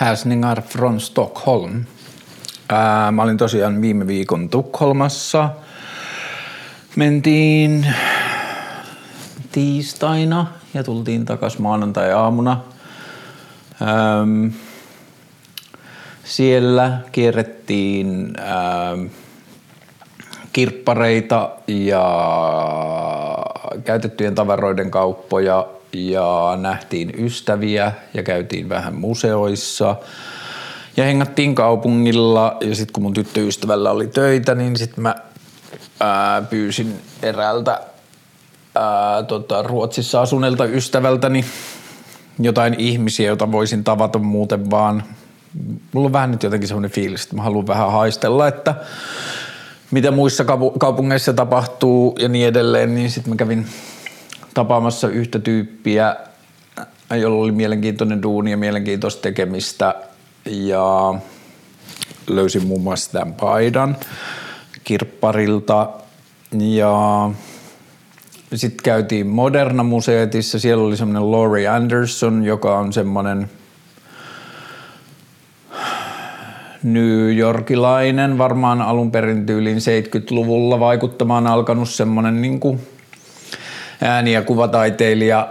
Häsningar från Stockholm. Ää, mä olin tosiaan viime viikon Tukholmassa. Mentiin tiistaina ja tultiin takas maanantai-aamuna. Ähm, siellä kierrettiin ähm, kirppareita ja käytettyjen tavaroiden kauppoja ja nähtiin ystäviä ja käytiin vähän museoissa ja hengattiin kaupungilla ja sitten kun mun tyttöystävällä oli töitä, niin sitten mä ää, pyysin eräältä ää, tota, Ruotsissa asuneelta ystävältäni jotain ihmisiä, joita voisin tavata muuten vaan. Mulla on vähän nyt jotenkin semmoinen fiilis, että mä haluan vähän haistella, että mitä muissa kaupungeissa tapahtuu ja niin edelleen, niin sitten mä kävin tapaamassa yhtä tyyppiä, jolla oli mielenkiintoinen duuni ja mielenkiintoista tekemistä. Ja löysin muun muassa tämän paidan kirpparilta. Ja sitten käytiin Moderna Museetissa, siellä oli semmoinen Laurie Anderson, joka on semmoinen New Yorkilainen, varmaan alun perin tyyliin 70-luvulla vaikuttamaan alkanut semmoinen niin kuin ääni- ja kuvataiteilija.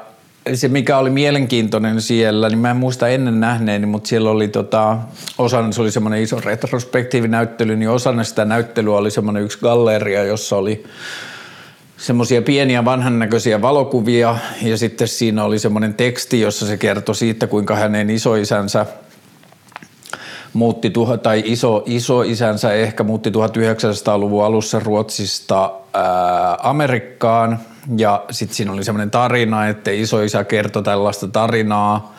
Se, mikä oli mielenkiintoinen siellä, niin mä en muista ennen nähneeni, mutta siellä oli tota, osana, se oli semmoinen iso retrospektiivinäyttely, niin osana sitä näyttelyä oli semmoinen yksi galleria, jossa oli semmoisia pieniä vanhan näköisiä valokuvia ja sitten siinä oli semmoinen teksti, jossa se kertoi siitä, kuinka hänen isoisänsä muutti, tai iso, iso isänsä ehkä muutti 1900-luvun alussa Ruotsista ää, Amerikkaan ja sitten siinä oli semmoinen tarina, että isoisä kertoi tällaista tarinaa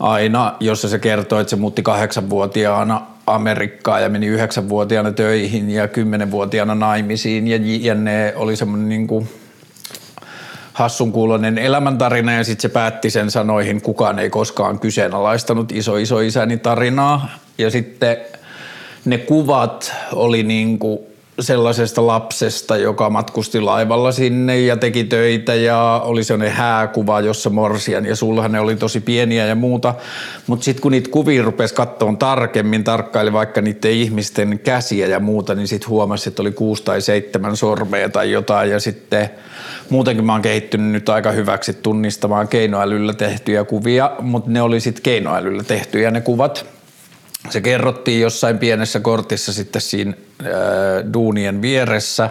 aina, jossa se kertoi, että se muutti kahdeksanvuotiaana Amerikkaan ja meni yhdeksänvuotiaana töihin ja kymmenenvuotiaana naimisiin ja jne. oli semmoinen niin kuin hassun kuulonen elämäntarina ja sitten se päätti sen sanoihin, kukaan ei koskaan kyseenalaistanut iso iso isäni tarinaa. Ja sitten ne kuvat oli niin kuin sellaisesta lapsesta, joka matkusti laivalla sinne ja teki töitä ja oli sellainen hääkuva, jossa morsian. Ja sulhanen oli tosi pieniä ja muuta. Mutta sitten kun niitä kuvia rupesi katsoa tarkemmin, tarkkaili vaikka niiden ihmisten käsiä ja muuta, niin sitten huomasi, että oli kuusi tai seitsemän sormea tai jotain. Ja sitten muutenkin mä oon kehittynyt nyt aika hyväksi tunnistamaan keinoälyllä tehtyjä kuvia, mutta ne oli sitten keinoälyllä tehtyjä ne kuvat – se kerrottiin jossain pienessä kortissa sitten siinä duunien vieressä,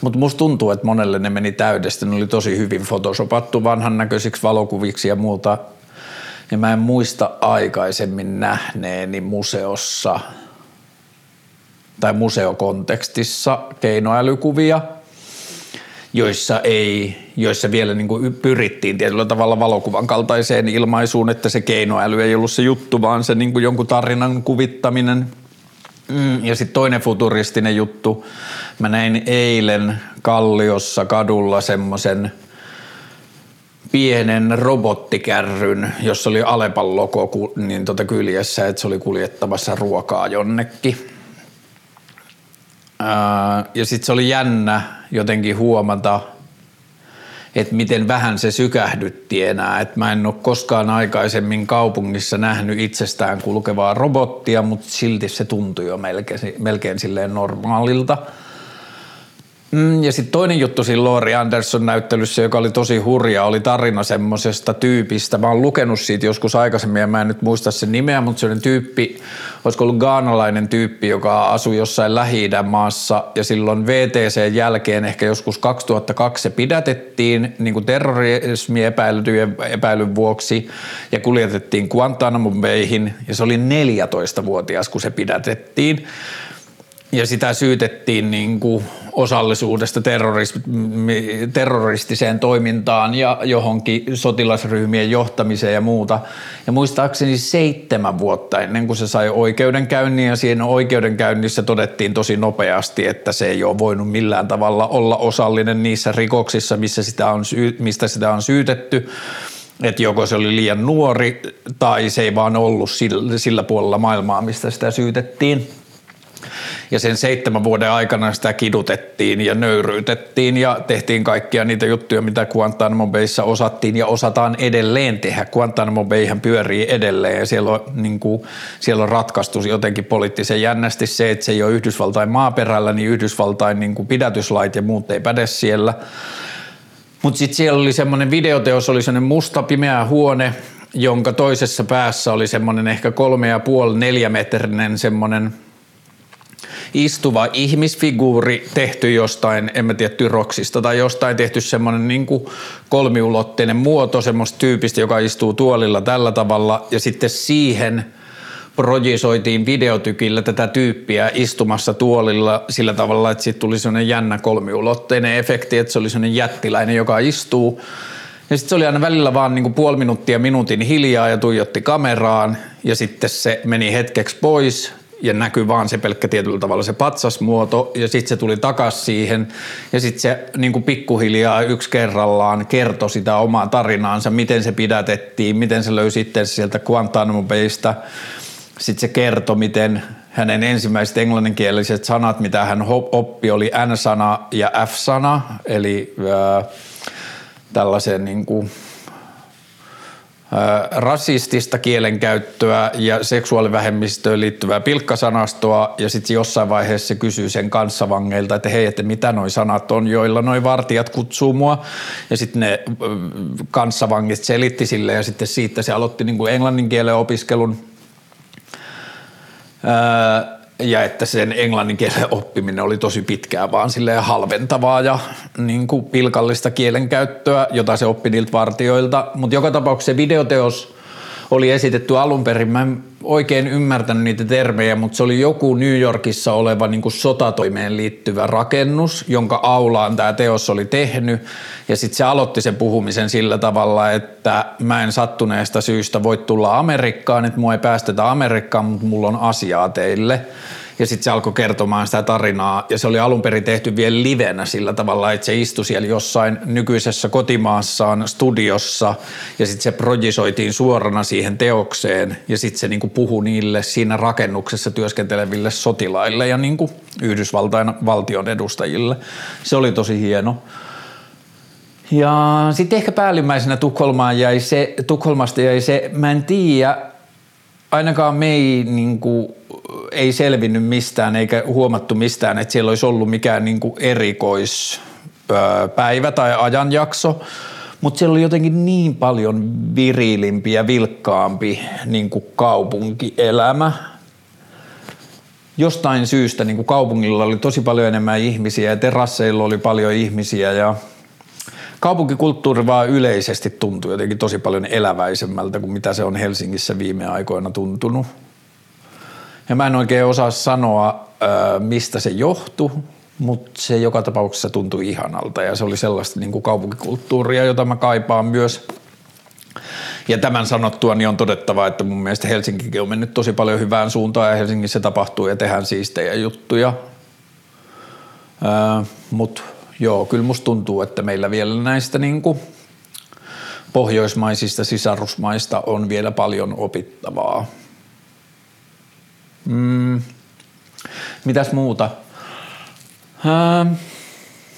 mutta musta tuntuu, että monelle ne meni täydestä. Ne oli tosi hyvin photoshopattu vanhan näköisiksi valokuviksi ja muuta. Ja mä en muista aikaisemmin nähneeni museossa tai museokontekstissa keinoälykuvia – joissa, ei, joissa vielä niin kuin pyrittiin tietyllä tavalla valokuvan kaltaiseen ilmaisuun, että se keinoäly ei ollut se juttu, vaan se niin kuin jonkun tarinan kuvittaminen. Mm, ja sitten toinen futuristinen juttu. Mä näin eilen Kalliossa kadulla semmoisen pienen robottikärryn, jossa oli Alepan logo niin tota kyljessä, että se oli kuljettamassa ruokaa jonnekin. ja sitten se oli jännä, jotenkin huomata, että miten vähän se sykähdytti enää. Että mä en ole koskaan aikaisemmin kaupungissa nähnyt itsestään kulkevaa robottia, mutta silti se tuntui jo melkein, melkein silleen normaalilta – Mm, ja sitten toinen juttu siinä Lori Anderson näyttelyssä, joka oli tosi hurja, oli tarina semmoisesta tyypistä. Mä oon lukenut siitä joskus aikaisemmin ja mä en nyt muista sen nimeä, mutta se tyyppi, olisiko ollut gaanalainen tyyppi, joka asui jossain lähi maassa. Ja silloin VTC jälkeen ehkä joskus 2002 se pidätettiin niin kuin terrorismi epäilyn vuoksi ja kuljetettiin Guantanamo Bayhin ja se oli 14-vuotias, kun se pidätettiin. Ja sitä syytettiin niin kuin osallisuudesta terroristiseen toimintaan ja johonkin sotilasryhmien johtamiseen ja muuta. Ja muistaakseni seitsemän vuotta ennen kuin se sai oikeudenkäynnin ja siinä oikeudenkäynnissä todettiin tosi nopeasti, että se ei ole voinut millään tavalla olla osallinen niissä rikoksissa, missä sitä on, mistä sitä on syytetty että joko se oli liian nuori tai se ei vaan ollut sillä, sillä puolella maailmaa, mistä sitä syytettiin. Ja sen seitsemän vuoden aikana sitä kidutettiin ja nöyryytettiin ja tehtiin kaikkia niitä juttuja, mitä Guantanamo Bayssä osattiin ja osataan edelleen tehdä. Guantanamo Bayhän pyörii edelleen ja siellä on, niin kuin, siellä on ratkaistu jotenkin poliittisen jännästi se, että se ei ole Yhdysvaltain maaperällä, niin Yhdysvaltain niin kuin pidätyslait ja muut ei päde siellä. Mutta sitten siellä oli semmoinen videoteos, oli semmoinen musta pimeä huone, jonka toisessa päässä oli semmoinen ehkä kolme ja puoli neljämetrinen semmoinen istuva ihmisfiguuri tehty jostain, en mä tiedä, tyroksista tai jostain tehty semmoinen niin kolmiulotteinen muoto semmoista tyypistä, joka istuu tuolilla tällä tavalla. Ja sitten siihen – projisoitiin videotykillä tätä tyyppiä istumassa tuolilla sillä tavalla, että siitä tuli sellainen jännä kolmiulotteinen efekti, että se oli sellainen jättiläinen, joka istuu. Ja sitten se oli aina välillä vaan niin kuin puoli minuuttia minuutin hiljaa ja tuijotti kameraan. Ja sitten se meni hetkeksi pois ja näkyy vaan se pelkkä tietyllä tavalla se patsasmuoto ja sitten se tuli takas siihen ja sitten se niin kuin pikkuhiljaa yksi kerrallaan kertoi sitä omaa tarinaansa, miten se pidätettiin, miten se löysi sitten sieltä Guantanamo Baysta sitten se kertoi, miten hänen ensimmäiset englanninkieliset sanat, mitä hän oppi, oli N-sana ja F-sana, eli ää, tällaisen niin kuin, rasistista kielenkäyttöä ja seksuaalivähemmistöön liittyvää pilkkasanastoa, ja sitten jossain vaiheessa se kysyy sen kanssavangeilta, että hei, että mitä noi sanat on, joilla noi vartijat kutsuu mua, ja sitten ne kanssavangit selitti sille, ja sitten siitä se aloitti niin kuin englannin kielen opiskelun, ja että sen englannin kielen oppiminen oli tosi pitkää vaan silleen halventavaa ja niin kuin pilkallista kielenkäyttöä, jota se oppi niiltä vartioilta. Mutta joka tapauksessa se videoteos oli esitetty alun perin. Mä en oikein ymmärtänyt niitä termejä, mutta se oli joku New Yorkissa oleva niin kuin sotatoimeen liittyvä rakennus, jonka aulaan tämä teos oli tehnyt. Ja sitten se aloitti sen puhumisen sillä tavalla, että mä en sattuneesta syystä voi tulla Amerikkaan, että mua ei päästetä Amerikkaan, mutta mulla on asiaa teille ja sitten se alkoi kertomaan sitä tarinaa ja se oli alun perin tehty vielä livenä sillä tavalla, että se istui siellä jossain nykyisessä kotimaassaan studiossa ja sitten se projisoitiin suorana siihen teokseen ja sitten se niinku puhui niille siinä rakennuksessa työskenteleville sotilaille ja niinku Yhdysvaltain valtion edustajille. Se oli tosi hieno. Ja sitten ehkä päällimmäisenä Tukholmaan jäi se, Tukholmasta jäi se, mä en tiedä, ainakaan me ei, niin kuin, ei selvinnyt mistään eikä huomattu mistään, että siellä olisi ollut mikään niin kuin erikoispäivä tai ajanjakso, mutta siellä oli jotenkin niin paljon virilimpi ja vilkkaampi niin kuin kaupunkielämä. Jostain syystä niin kuin kaupungilla oli tosi paljon enemmän ihmisiä ja terasseilla oli paljon ihmisiä ja – kaupunkikulttuuri vaan yleisesti tuntuu jotenkin tosi paljon eläväisemmältä kuin mitä se on Helsingissä viime aikoina tuntunut. Ja mä en oikein osaa sanoa, mistä se johtui, mutta se joka tapauksessa tuntui ihanalta ja se oli sellaista niin kuin kaupunkikulttuuria, jota mä kaipaan myös. Ja tämän sanottua niin on todettava, että mun mielestä Helsinkikin on mennyt tosi paljon hyvään suuntaan ja Helsingissä tapahtuu ja tehdään siistejä juttuja. Mutta joo, kyllä musta tuntuu, että meillä vielä näistä niin kuin pohjoismaisista sisarusmaista on vielä paljon opittavaa. Mm. Mitäs muuta? Ähm.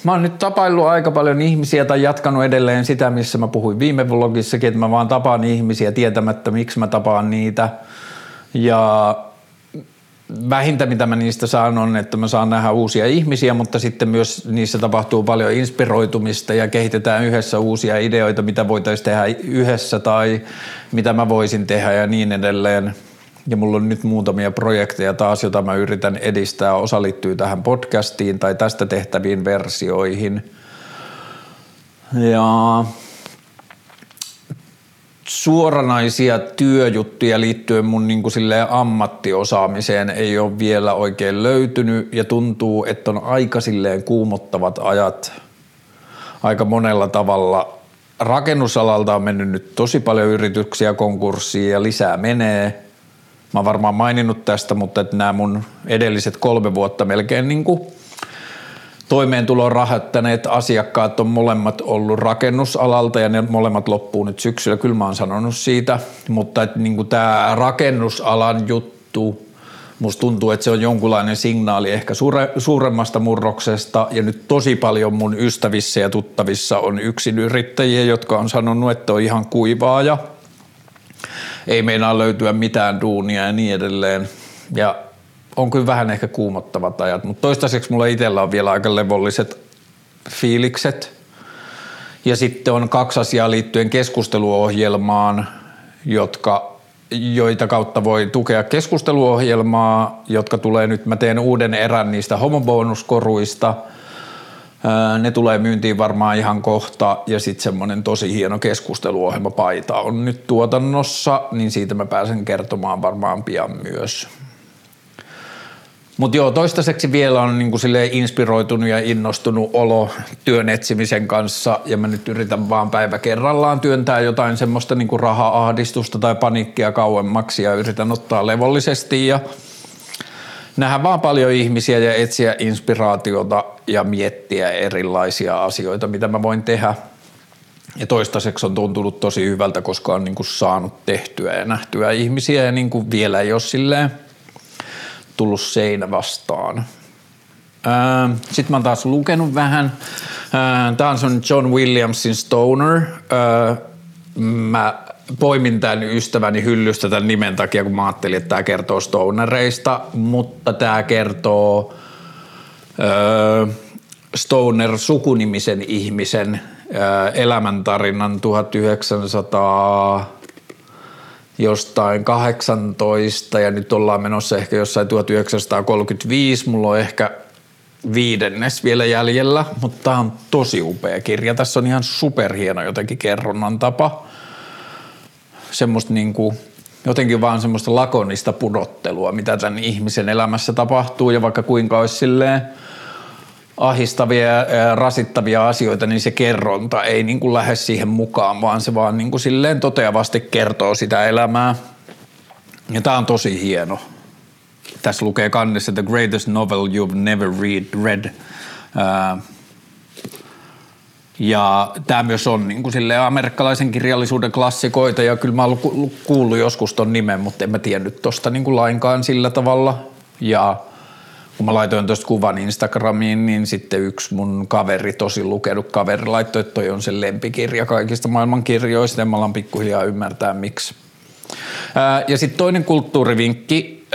Mä oon nyt tapaillut aika paljon ihmisiä tai jatkanut edelleen sitä, missä mä puhuin viime vlogissakin, että mä vaan tapaan ihmisiä tietämättä, miksi mä tapaan niitä. Ja vähintä, mitä mä niistä saan, on, että mä saan nähdä uusia ihmisiä, mutta sitten myös niissä tapahtuu paljon inspiroitumista ja kehitetään yhdessä uusia ideoita, mitä voitaisiin tehdä yhdessä tai mitä mä voisin tehdä ja niin edelleen. Ja mulla on nyt muutamia projekteja taas, joita mä yritän edistää. Osa liittyy tähän podcastiin tai tästä tehtäviin versioihin. Ja suoranaisia työjuttuja liittyen mun niin kuin ammattiosaamiseen ei ole vielä oikein löytynyt ja tuntuu, että on aika silleen kuumottavat ajat aika monella tavalla. Rakennusalalta on mennyt nyt tosi paljon yrityksiä konkurssiin ja lisää menee. Mä oon varmaan maininnut tästä, mutta että nämä mun edelliset kolme vuotta melkein niin kuin toimeentulon rahoittaneet asiakkaat on molemmat ollut rakennusalalta ja ne molemmat loppuu nyt syksyllä. Kyllä mä oon sanonut siitä, mutta niin tämä rakennusalan juttu Musta tuntuu, että se on jonkunlainen signaali ehkä suure, suuremmasta murroksesta ja nyt tosi paljon mun ystävissä ja tuttavissa on yksin yrittäjiä, jotka on sanonut, että on ihan kuivaa ja ei meinaa löytyä mitään duunia ja niin edelleen. Ja on kyllä vähän ehkä kuumottavat ajat, mutta toistaiseksi mulla itsellä on vielä aika levolliset fiilikset. Ja sitten on kaksi asiaa liittyen keskusteluohjelmaan, jotka, joita kautta voi tukea keskusteluohjelmaa, jotka tulee nyt, mä teen uuden erän niistä homobonuskoruista. Ne tulee myyntiin varmaan ihan kohta ja sitten semmoinen tosi hieno keskusteluohjelma paita on nyt tuotannossa, niin siitä mä pääsen kertomaan varmaan pian myös. Mutta joo, toistaiseksi vielä on niinku inspiroitunut ja innostunut olo työn etsimisen kanssa ja mä nyt yritän vaan päivä kerrallaan työntää jotain semmoista niinku raha-ahdistusta tai paniikkia kauemmaksi ja yritän ottaa levollisesti ja nähdä vaan paljon ihmisiä ja etsiä inspiraatiota ja miettiä erilaisia asioita, mitä mä voin tehdä. Ja toistaiseksi on tuntunut tosi hyvältä, koska on niinku saanut tehtyä ja nähtyä ihmisiä ja niinku vielä ei ole silleen – tullut seinä vastaan. Sitten mä oon taas lukenut vähän. Tämä on John Williamsin Stoner. Mä poimin tämän ystäväni hyllystä tämän nimen takia, kun mä ajattelin, että tämä kertoo stonereista, mutta tämä kertoo Stoner-sukunimisen ihmisen elämäntarinan 1900 jostain 18 ja nyt ollaan menossa ehkä jossain 1935. Mulla on ehkä viidennes vielä jäljellä, mutta tämä on tosi upea kirja. Tässä on ihan superhieno jotenkin kerronnan tapa. Semmoista niin kuin, jotenkin vaan semmoista lakonista pudottelua, mitä tämän ihmisen elämässä tapahtuu ja vaikka kuinka olisi silleen – ahistavia ja rasittavia asioita, niin se kerronta ei niin kuin lähde siihen mukaan, vaan se vaan niin kuin silleen toteavasti kertoo sitä elämää. Ja tämä on tosi hieno. Tässä lukee kannessa The Greatest Novel You've Never read, Read. ja tämä myös on niin kuin sille amerikkalaisen kirjallisuuden klassikoita ja kyllä mä oon kuullut joskus ton nimen, mutta en mä tiennyt tosta niin kuin lainkaan sillä tavalla. Ja kun mä laitoin tuosta kuvan Instagramiin, niin sitten yksi mun kaveri, tosi lukenut kaveri, laittoi, että toi on se lempikirja kaikista maailman kirjoista ja mä alan pikkuhiljaa ymmärtää miksi. Ja sitten toinen kulttuurivinkki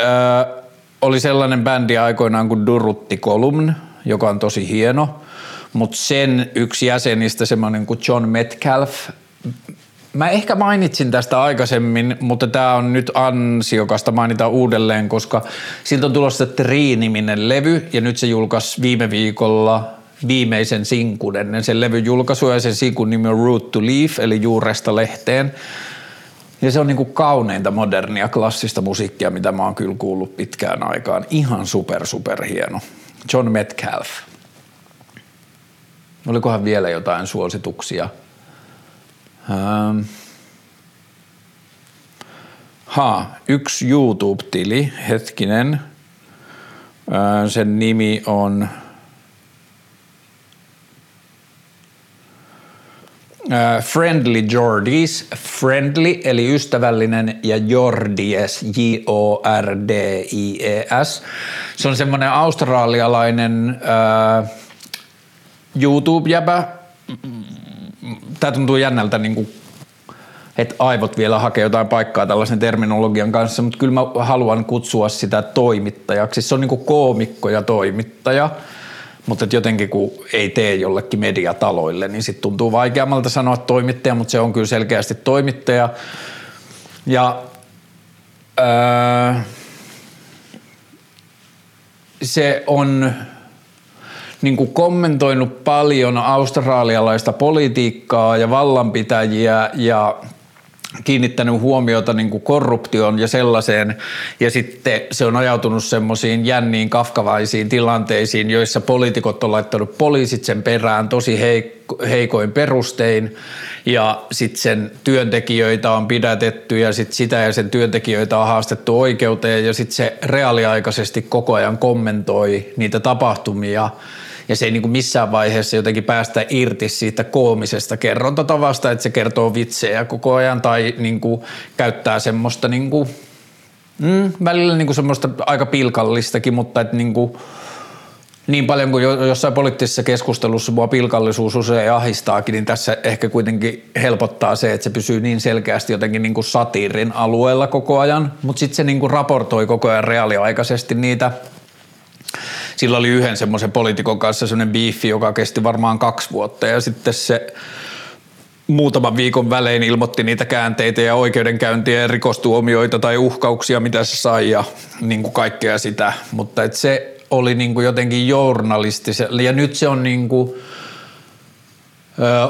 oli sellainen bändi aikoinaan kuin Durutti Column, joka on tosi hieno, mutta sen yksi jäsenistä, semmoinen kuin John Metcalf, Mä ehkä mainitsin tästä aikaisemmin, mutta tämä on nyt ansiokasta mainita uudelleen, koska siltä on tulossa Tree-niminen levy ja nyt se julkaisi viime viikolla viimeisen sinkun ennen sen levyn julkaisua ja sen sinkun nimi on Root to Leaf eli juuresta lehteen. Ja se on niinku kauneinta modernia klassista musiikkia, mitä mä oon kyllä kuullut pitkään aikaan. Ihan super super hieno. John Metcalf. Olikohan vielä jotain suosituksia – Ähm. Ha, yksi YouTube-tili, hetkinen. Äh, sen nimi on äh, Friendly Jordies, friendly eli ystävällinen ja Jordies, J-O-R-D-I-E-S. Se on semmoinen australialainen äh, YouTube-jäbä, tämä tuntuu jännältä, niin kuin, että aivot vielä hakee jotain paikkaa tällaisen terminologian kanssa, mutta kyllä mä haluan kutsua sitä toimittajaksi. Se on niin kuin koomikko ja toimittaja, mutta jotenkin kun ei tee jollekin mediataloille, niin sitten tuntuu vaikeammalta sanoa toimittaja, mutta se on kyllä selkeästi toimittaja. Ja öö, se on niin kuin kommentoinut paljon australialaista politiikkaa ja vallanpitäjiä ja kiinnittänyt huomiota niin kuin korruptioon ja sellaiseen, ja sitten se on ajautunut semmoisiin jänniin kafkavaisiin tilanteisiin, joissa poliitikot on laittanut poliisit sen perään tosi heik- heikoin perustein, ja sitten sen työntekijöitä on pidätetty, ja sitten sitä ja sen työntekijöitä on haastettu oikeuteen, ja sitten se reaaliaikaisesti koko ajan kommentoi niitä tapahtumia, ja se ei niin kuin missään vaiheessa jotenkin päästä irti siitä koomisesta kerrontatavasta, että se kertoo vitsejä koko ajan tai niin kuin käyttää semmoista niin kuin Mm, välillä niin kuin semmoista aika pilkallistakin, mutta et niin, kuin, niin paljon kuin jossain poliittisessa keskustelussa mua pilkallisuus usein ahistaakin, niin tässä ehkä kuitenkin helpottaa se, että se pysyy niin selkeästi jotenkin niin kuin satiirin alueella koko ajan, mutta sitten se niin kuin raportoi koko ajan reaaliaikaisesti niitä sillä oli yhden semmoisen poliitikon kanssa semmoinen biifi, joka kesti varmaan kaksi vuotta ja sitten se muutaman viikon välein ilmoitti niitä käänteitä ja oikeudenkäyntiä ja rikostuomioita tai uhkauksia, mitä se sai ja niin kuin kaikkea sitä. Mutta et se oli niin kuin jotenkin journalistisella ja nyt se on niin kuin,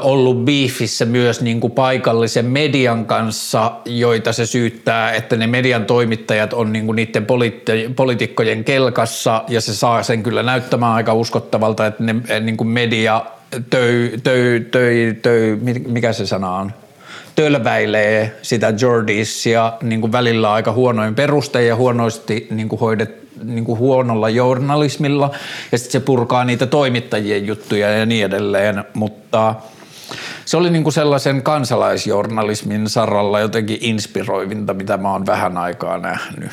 ollut biifissä myös niin kuin paikallisen median kanssa, joita se syyttää, että ne median toimittajat on niin kuin niiden poliitikkojen kelkassa ja se saa sen kyllä näyttämään aika uskottavalta, että ne niin kuin media töy, töy, töy, töy, mikä se sana on, tölväilee sitä Jordisia niin kuin välillä aika huonoin perustein ja huonosti niin kuin hoidet, niin kuin huonolla journalismilla ja sitten se purkaa niitä toimittajien juttuja ja niin edelleen, mutta se oli niin kuin sellaisen kansalaisjournalismin saralla jotenkin inspiroivinta, mitä mä oon vähän aikaa nähnyt.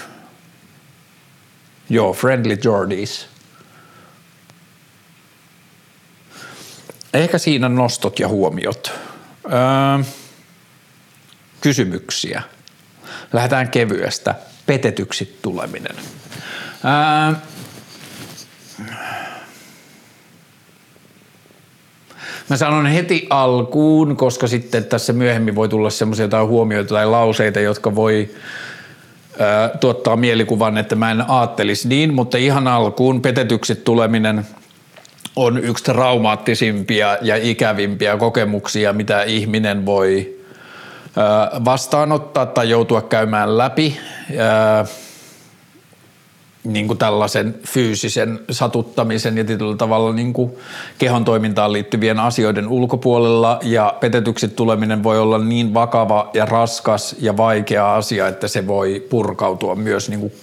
Joo, Friendly Jordies. Ehkä siinä nostot ja huomiot. Öö, kysymyksiä. Lähdetään kevyestä. Petetyksi tuleminen. Öö, Mä sanon heti alkuun, koska sitten tässä myöhemmin voi tulla semmoisia jotain huomioita tai lauseita, jotka voi ö, tuottaa mielikuvan, että mä en aattelisi niin, mutta ihan alkuun petetyksi tuleminen – on yksi traumaattisimpia ja ikävimpiä kokemuksia, mitä ihminen voi vastaanottaa tai joutua käymään läpi niin kuin tällaisen fyysisen satuttamisen ja tietyllä tavalla niin kuin kehon toimintaan liittyvien asioiden ulkopuolella ja petetyksi tuleminen voi olla niin vakava ja raskas ja vaikea asia, että se voi purkautua myös niin kuin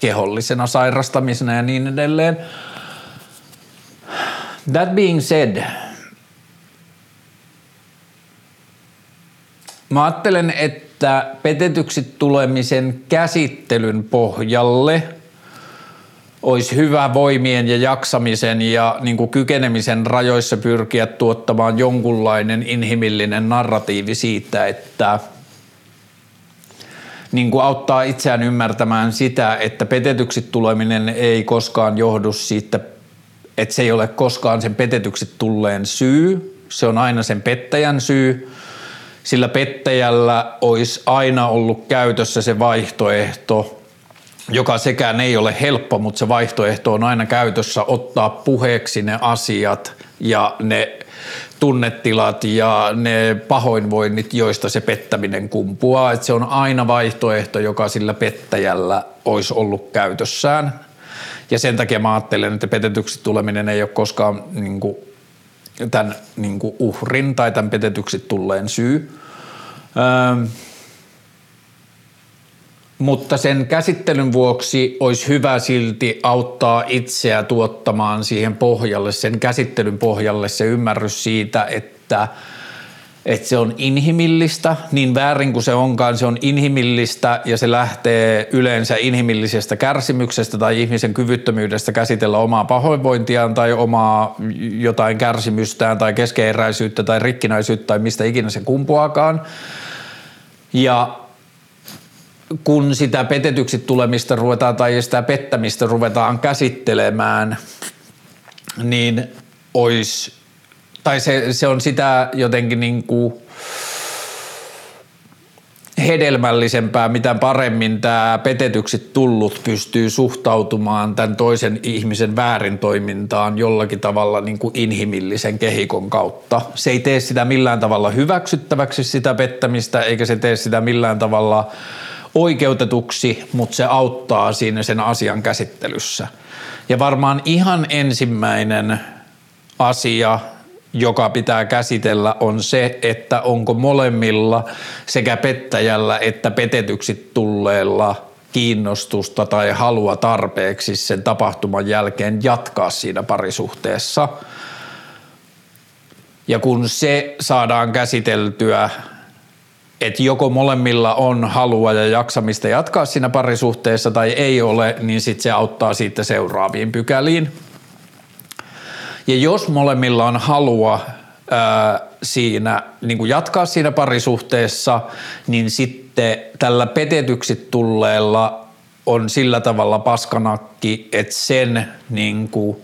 kehollisena sairastamisena ja niin edelleen. That being said, mä ajattelen, että petetyksi tulemisen käsittelyn pohjalle olisi hyvä voimien ja jaksamisen ja niin kuin kykenemisen rajoissa pyrkiä tuottamaan jonkunlainen inhimillinen narratiivi siitä, että niin kuin auttaa itseään ymmärtämään sitä, että petetyksi tuleminen ei koskaan johdu siitä että se ei ole koskaan sen petetyksi tulleen syy, se on aina sen pettäjän syy, sillä pettäjällä olisi aina ollut käytössä se vaihtoehto, joka sekään ei ole helppo, mutta se vaihtoehto on aina käytössä ottaa puheeksi ne asiat ja ne tunnetilat ja ne pahoinvoinnit, joista se pettäminen kumpuaa. Että se on aina vaihtoehto, joka sillä pettäjällä olisi ollut käytössään. Ja sen takia mä ajattelen, että petetyksi tuleminen ei ole koskaan niin kuin, tämän niin kuin uhrin tai tämän petetyksi tulleen syy. Öö, mutta sen käsittelyn vuoksi olisi hyvä silti auttaa itseä tuottamaan siihen pohjalle, sen käsittelyn pohjalle se ymmärrys siitä, että – että se on inhimillistä, niin väärin kuin se onkaan, se on inhimillistä ja se lähtee yleensä inhimillisestä kärsimyksestä tai ihmisen kyvyttömyydestä käsitellä omaa pahoinvointiaan tai omaa jotain kärsimystään tai keskeeräisyyttä tai rikkinäisyyttä tai mistä ikinä se kumpuakaan. Ja kun sitä petetyksi tulemista ruvetaan tai sitä pettämistä ruvetaan käsittelemään, niin olisi tai se, se on sitä jotenkin niin kuin hedelmällisempää, mitä paremmin tämä petetyksi tullut pystyy suhtautumaan tämän toisen ihmisen väärin toimintaan jollakin tavalla niin kuin inhimillisen kehikon kautta. Se ei tee sitä millään tavalla hyväksyttäväksi sitä pettämistä, eikä se tee sitä millään tavalla oikeutetuksi, mutta se auttaa siinä sen asian käsittelyssä. Ja varmaan ihan ensimmäinen asia, joka pitää käsitellä, on se, että onko molemmilla sekä pettäjällä että petetyksi tulleella kiinnostusta tai halua tarpeeksi sen tapahtuman jälkeen jatkaa siinä parisuhteessa. Ja kun se saadaan käsiteltyä että joko molemmilla on halua ja jaksamista jatkaa siinä parisuhteessa tai ei ole, niin sitten se auttaa siitä seuraaviin pykäliin. Ja jos molemmilla on halua ää, siinä niin kuin jatkaa siinä parisuhteessa, niin sitten tällä petetyksi tulleella on sillä tavalla paskanakki, että sen niin kuin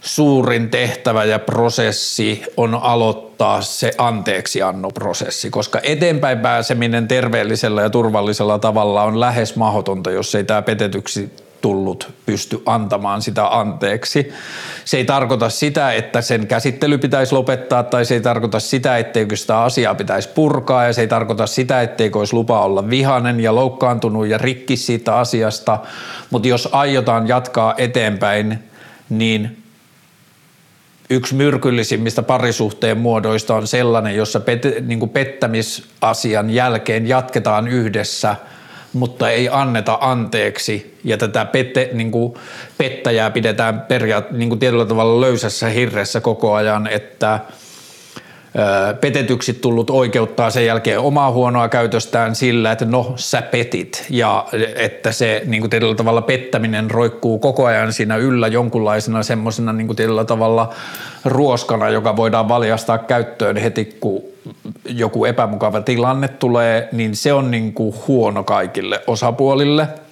suurin tehtävä ja prosessi on aloittaa se anteeksiannoprosessi, koska eteenpäin pääseminen terveellisellä ja turvallisella tavalla on lähes mahdotonta, jos ei tämä petetyksi tullut pysty antamaan sitä anteeksi. Se ei tarkoita sitä, että sen käsittely pitäisi lopettaa tai se ei tarkoita sitä, etteikö sitä asiaa pitäisi purkaa ja se ei tarkoita sitä, etteikö olisi lupa olla vihanen ja loukkaantunut ja rikki siitä asiasta, mutta jos aiotaan jatkaa eteenpäin, niin yksi myrkyllisimmistä parisuhteen muodoista on sellainen, jossa pet, niin pettämisasian jälkeen jatketaan yhdessä, mutta ei anneta anteeksi. Ja tätä pette, niin kuin pettäjää pidetään periaat, niin kuin tietyllä tavalla löysässä hirressä koko ajan, että – petetyksi tullut oikeuttaa sen jälkeen omaa huonoa käytöstään sillä, että no sä petit. Ja että se niin kuin tietyllä tavalla pettäminen roikkuu koko ajan siinä yllä jonkunlaisena semmoisena niin kuin tietyllä tavalla ruoskana, joka voidaan valjastaa käyttöön heti, kun joku epämukava tilanne tulee, niin se on niin kuin huono kaikille osapuolille –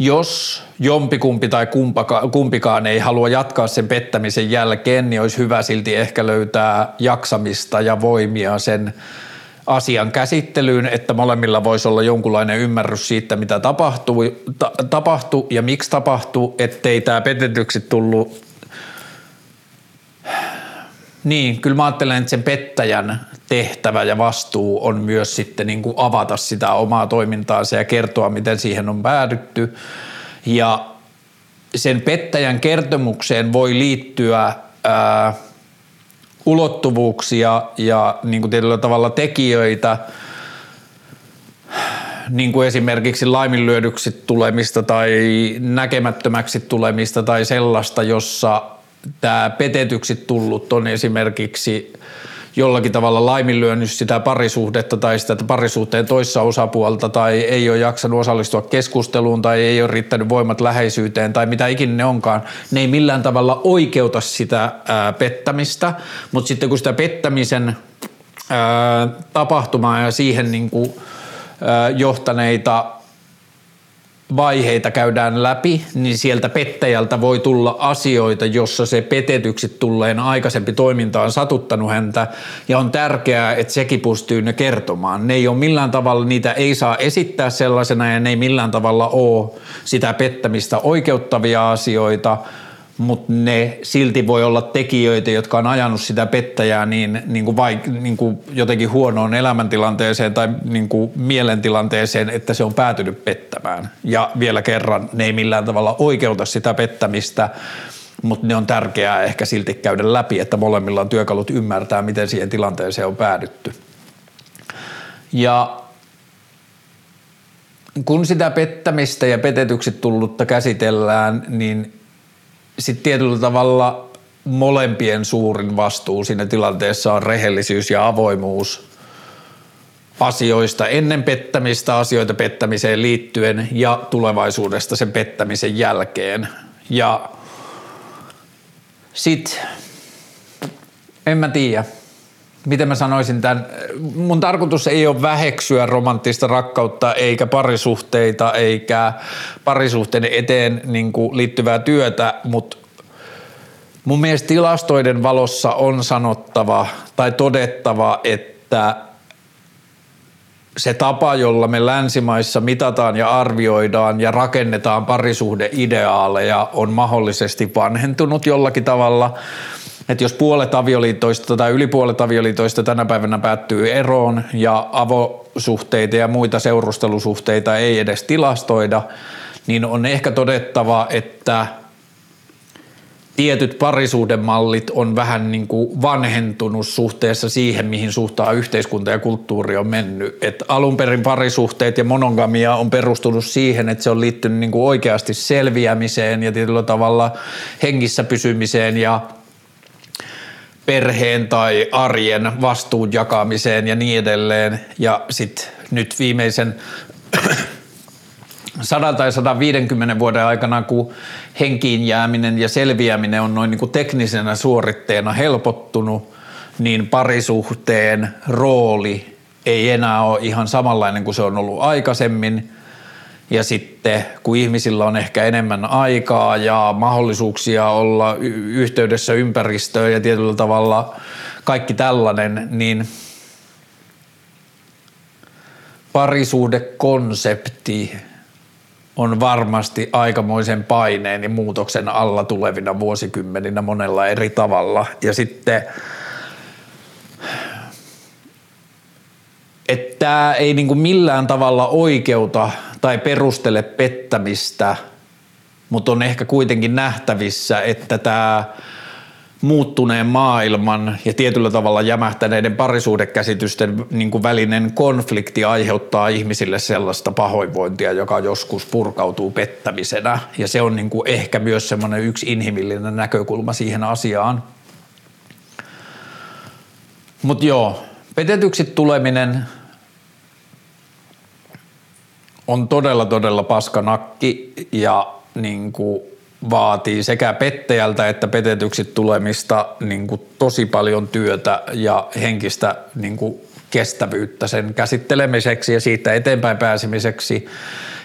jos jompikumpi tai kumpaka, kumpikaan ei halua jatkaa sen pettämisen jälkeen, niin olisi hyvä silti ehkä löytää jaksamista ja voimia sen asian käsittelyyn, että molemmilla voisi olla jonkunlainen ymmärrys siitä, mitä tapahtui, ta, tapahtui ja miksi tapahtui, ettei tämä petetyksi tullut niin, kyllä mä ajattelen, että sen pettäjän tehtävä ja vastuu on myös sitten niin kuin avata sitä omaa toimintaansa ja kertoa, miten siihen on päädytty. Ja sen pettäjän kertomukseen voi liittyä ää, ulottuvuuksia ja niin kuin tietyllä tavalla tekijöitä, niin kuin esimerkiksi laiminlyödyksi tulemista tai näkemättömäksi tulemista tai sellaista, jossa tämä petetyksi tullut on esimerkiksi jollakin tavalla laiminlyönyt sitä parisuhdetta tai sitä parisuhteen toissa osapuolta tai ei ole jaksanut osallistua keskusteluun tai ei ole riittänyt voimat läheisyyteen tai mitä ikinä ne onkaan, ne ei millään tavalla oikeuta sitä ää, pettämistä, mutta sitten kun sitä pettämisen ää, tapahtumaa ja siihen niin kuin, ää, johtaneita vaiheita käydään läpi, niin sieltä pettäjältä voi tulla asioita, jossa se petetyksi tulleen aikaisempi toiminta on satuttanut häntä ja on tärkeää, että sekin pystyy ne kertomaan. Ne ei ole millään tavalla, niitä ei saa esittää sellaisena ja ne ei millään tavalla ole sitä pettämistä oikeuttavia asioita – mutta ne silti voi olla tekijöitä, jotka on ajanut sitä pettäjää niin, niin kuin vaik- niin kuin jotenkin huonoon elämäntilanteeseen tai niin kuin mielentilanteeseen, että se on päätynyt pettämään. Ja vielä kerran, ne ei millään tavalla oikeuta sitä pettämistä, mutta ne on tärkeää ehkä silti käydä läpi, että molemmilla on työkalut ymmärtää, miten siihen tilanteeseen on päädytty. Ja kun sitä pettämistä ja petetyksi tullutta käsitellään, niin sitten tietyllä tavalla molempien suurin vastuu siinä tilanteessa on rehellisyys ja avoimuus asioista ennen pettämistä, asioita pettämiseen liittyen ja tulevaisuudesta sen pettämisen jälkeen. Ja sitten, en mä tiedä, miten mä sanoisin tämän, mun tarkoitus ei ole väheksyä romanttista rakkautta eikä parisuhteita eikä parisuhteiden eteen niin kuin liittyvää työtä, mutta mun mielestä tilastoiden valossa on sanottava tai todettava, että se tapa, jolla me länsimaissa mitataan ja arvioidaan ja rakennetaan parisuhdeideaaleja on mahdollisesti vanhentunut jollakin tavalla – että jos puolet avioliitoista tai yli puolet avioliitoista tänä päivänä päättyy eroon ja avosuhteita ja muita seurustelusuhteita ei edes tilastoida, niin on ehkä todettava, että tietyt parisuudemallit on vähän niin kuin vanhentunut suhteessa siihen, mihin suhtaa yhteiskunta ja kulttuuri on mennyt. Et alun perin parisuhteet ja monogamia on perustunut siihen, että se on liittynyt niin kuin oikeasti selviämiseen ja tietyllä tavalla hengissä pysymiseen ja perheen tai arjen vastuun jakamiseen ja niin edelleen. Ja sitten nyt viimeisen 100 tai 150 vuoden aikana, kun henkiin jääminen ja selviäminen on noin niin kuin teknisenä suoritteena helpottunut, niin parisuhteen rooli ei enää ole ihan samanlainen kuin se on ollut aikaisemmin. Ja sitten kun ihmisillä on ehkä enemmän aikaa ja mahdollisuuksia olla yhteydessä ympäristöön ja tietyllä tavalla kaikki tällainen, niin parisuhdekonsepti on varmasti aikamoisen paineen ja muutoksen alla tulevina vuosikymmeninä monella eri tavalla. Ja sitten että tämä ei niin millään tavalla oikeuta tai perustele pettämistä, mutta on ehkä kuitenkin nähtävissä, että tämä muuttuneen maailman ja tietyllä tavalla jämähtäneiden parisuudekäsitysten niin kuin välinen konflikti aiheuttaa ihmisille sellaista pahoinvointia, joka joskus purkautuu pettämisenä. Ja se on niin kuin ehkä myös semmoinen yksi inhimillinen näkökulma siihen asiaan. Mutta joo, petetyksi tuleminen on todella todella paskanakki ja niin kuin vaatii sekä pettäjältä että petetyksi tulemista niin kuin tosi paljon työtä ja henkistä niin kuin kestävyyttä sen käsittelemiseksi ja siitä eteenpäin pääsemiseksi.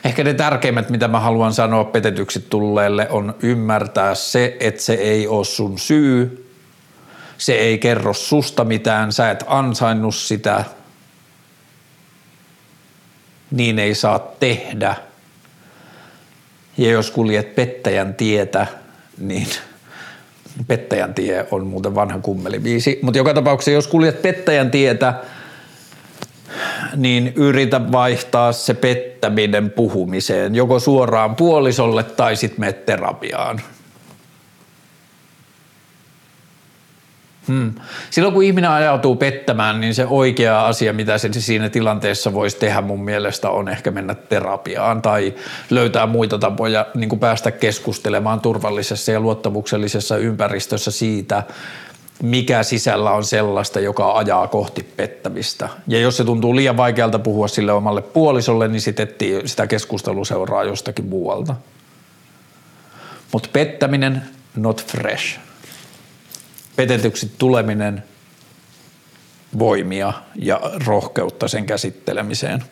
Ehkä ne tärkeimmät, mitä mä haluan sanoa petetyksi tulleelle, on ymmärtää se, että se ei ole sun syy, se ei kerro susta mitään, sä et ansainnut sitä, niin ei saa tehdä – ja jos kuljet pettäjän tietä, niin pettäjän tie on muuten vanha kummelibiisi. Mutta joka tapauksessa, jos kuljet pettäjän tietä, niin yritä vaihtaa se pettäminen puhumiseen, joko suoraan puolisolle tai sitten mene terapiaan. Hmm. Silloin kun ihminen ajautuu pettämään, niin se oikea asia, mitä se siinä tilanteessa voisi tehdä mun mielestä on ehkä mennä terapiaan tai löytää muita tapoja niin kuin päästä keskustelemaan turvallisessa ja luottamuksellisessa ympäristössä siitä, mikä sisällä on sellaista, joka ajaa kohti pettämistä. Ja jos se tuntuu liian vaikealta puhua sille omalle puolisolle, niin sit sitä keskustelu seuraa jostakin muualta. Mutta pettäminen, not fresh petetyksi tuleminen voimia ja rohkeutta sen käsittelemiseen.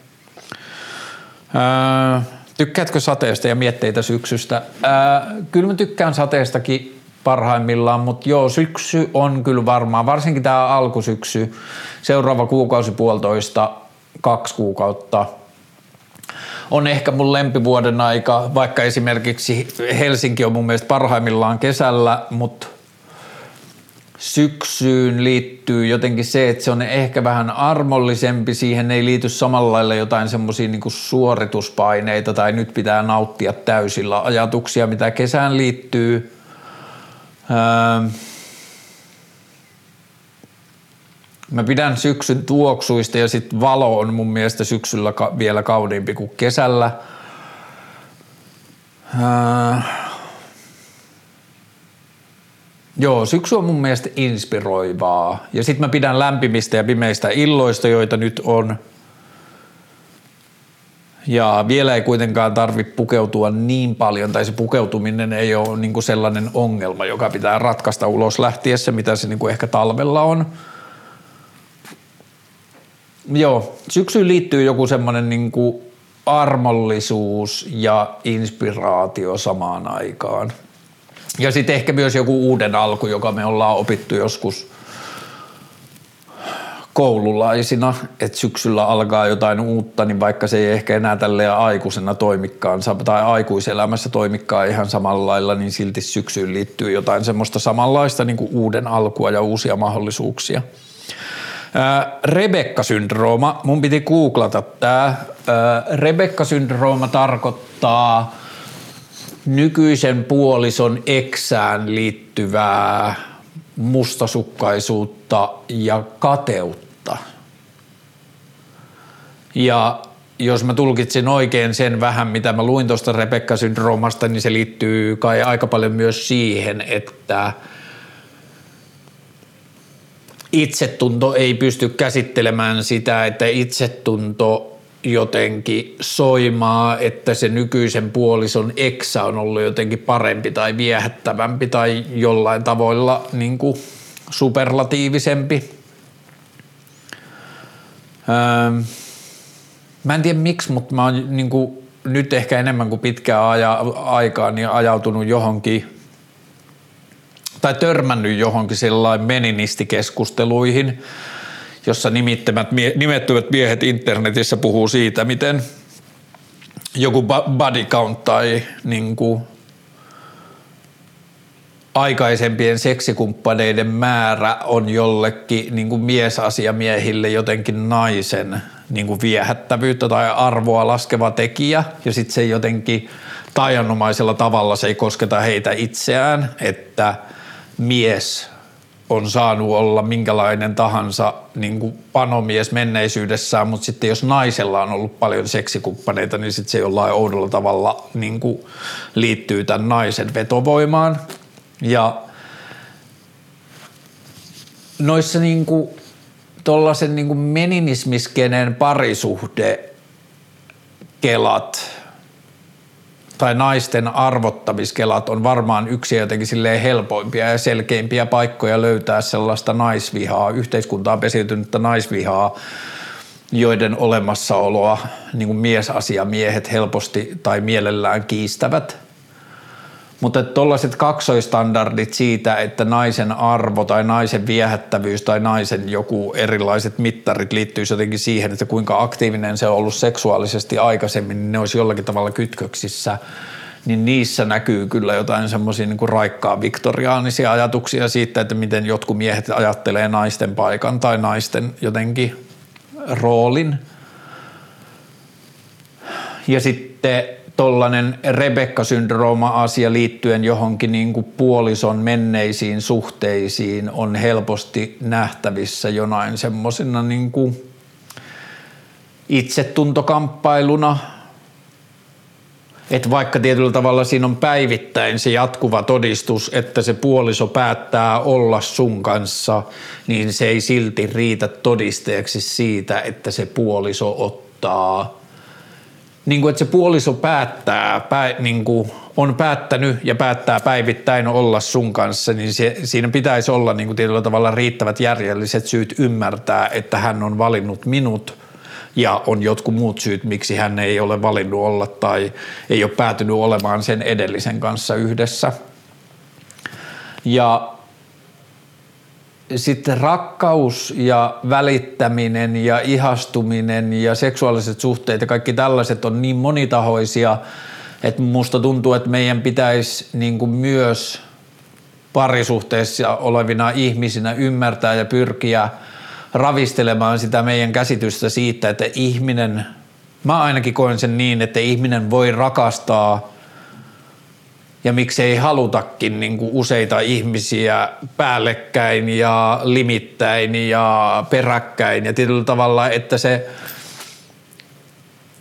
Ää, tykkäätkö sateesta ja mietteitä syksystä? Ää, kyllä mä tykkään sateestakin parhaimmillaan, mutta joo, syksy on kyllä varmaan, varsinkin tämä alkusyksy, seuraava kuukausi puolitoista, kaksi kuukautta on ehkä mun lempivuoden aika, vaikka esimerkiksi Helsinki on mun mielestä parhaimmillaan kesällä, mutta syksyyn liittyy jotenkin se, että se on ehkä vähän armollisempi, siihen ei liity samalla lailla jotain semmoisia niin suorituspaineita tai nyt pitää nauttia täysillä ajatuksia, mitä kesään liittyy. Öö, mä pidän syksyn tuoksuista ja sitten valo on mun mielestä syksyllä vielä kauniimpi kuin kesällä. Öö, Joo, syksy on mun mielestä inspiroivaa. Ja sitten mä pidän lämpimistä ja pimeistä illoista, joita nyt on. Ja vielä ei kuitenkaan tarvi pukeutua niin paljon, tai se pukeutuminen ei ole niin kuin sellainen ongelma, joka pitää ratkaista ulos lähtiessä, mitä se niin kuin ehkä talvella on. Joo, syksyyn liittyy joku semmoinen niin kuin armollisuus ja inspiraatio samaan aikaan. Ja sitten ehkä myös joku uuden alku, joka me ollaan opittu joskus koululaisina, että syksyllä alkaa jotain uutta, niin vaikka se ei ehkä enää tälle aikuisena toimikkaan tai aikuiselämässä toimikkaan ihan samalla lailla, niin silti syksyyn liittyy jotain semmoista samanlaista niin kuin uuden alkua ja uusia mahdollisuuksia. Rebekka-syndrooma, mun piti googlata tämä. Rebekka-syndrooma tarkoittaa nykyisen puolison eksään liittyvää mustasukkaisuutta ja kateutta. Ja jos mä tulkitsin oikein sen vähän, mitä mä luin tuosta Rebekka-syndroomasta, niin se liittyy kai aika paljon myös siihen, että itsetunto ei pysty käsittelemään sitä, että itsetunto jotenkin soimaa, että se nykyisen puolison eksä on ollut jotenkin parempi tai viehättävämpi tai jollain tavoilla niin kuin superlatiivisempi. Öö, mä en tiedä miksi, mutta mä oon niin kuin, nyt ehkä enemmän kuin pitkää aja, aikaa niin ajautunut johonkin tai törmännyt johonkin sellainen meninistikeskusteluihin, jossa nimettömät, miehet internetissä puhuu siitä, miten joku body count tai niin kuin aikaisempien seksikumppaneiden määrä on jollekin niin kuin miesasiamiehille jotenkin naisen niin kuin viehättävyyttä tai arvoa laskeva tekijä. Ja sitten se jotenkin tajanomaisella tavalla se ei kosketa heitä itseään, että mies on saanut olla minkälainen tahansa niin kuin panomies menneisyydessään, mutta sitten jos naisella on ollut paljon seksikumppaneita, niin sitten se jollain oudolla tavalla niin kuin liittyy tämän naisen vetovoimaan. Ja noissa niin kuin, tollasen niin kuin meninismiskenen parisuhde kelat tai naisten arvottamiskelat on varmaan yksi jotenkin silleen helpoimpia ja selkeimpiä paikkoja löytää sellaista naisvihaa, yhteiskuntaan pesiytynyttä naisvihaa, joiden olemassaoloa niin kuin miesasiamiehet helposti tai mielellään kiistävät – mutta tuollaiset kaksoistandardit siitä, että naisen arvo tai naisen viehättävyys tai naisen joku erilaiset mittarit liittyy jotenkin siihen, että kuinka aktiivinen se on ollut seksuaalisesti aikaisemmin, niin ne olisi jollakin tavalla kytköksissä niin niissä näkyy kyllä jotain semmoisia niin raikkaa viktoriaanisia ajatuksia siitä, että miten jotkut miehet ajattelee naisten paikan tai naisten jotenkin roolin. Ja sitten tollainen Rebekka-syndrooma-asia liittyen johonkin niin kuin puolison menneisiin suhteisiin on helposti nähtävissä jonain semmoisena niin kuin itsetuntokamppailuna, että vaikka tietyllä tavalla siinä on päivittäin se jatkuva todistus, että se puoliso päättää olla sun kanssa, niin se ei silti riitä todisteeksi siitä, että se puoliso ottaa niin kuin, että se puoliso päättää, pää, niin kuin on päättänyt ja päättää päivittäin olla sun kanssa, niin se, siinä pitäisi olla niin kuin tietyllä tavalla riittävät järjelliset syyt ymmärtää, että hän on valinnut minut ja on jotkut muut syyt, miksi hän ei ole valinnut olla tai ei ole päätynyt olemaan sen edellisen kanssa yhdessä. Ja sitten rakkaus ja välittäminen ja ihastuminen ja seksuaaliset suhteet ja kaikki tällaiset on niin monitahoisia, että musta tuntuu, että meidän pitäisi niin kuin myös parisuhteessa olevina ihmisinä ymmärtää ja pyrkiä ravistelemaan sitä meidän käsitystä siitä, että ihminen, mä ainakin koen sen niin, että ihminen voi rakastaa – ja miksei halutakin niin kuin useita ihmisiä päällekkäin ja limittäin ja peräkkäin. Ja tietyllä tavalla, että se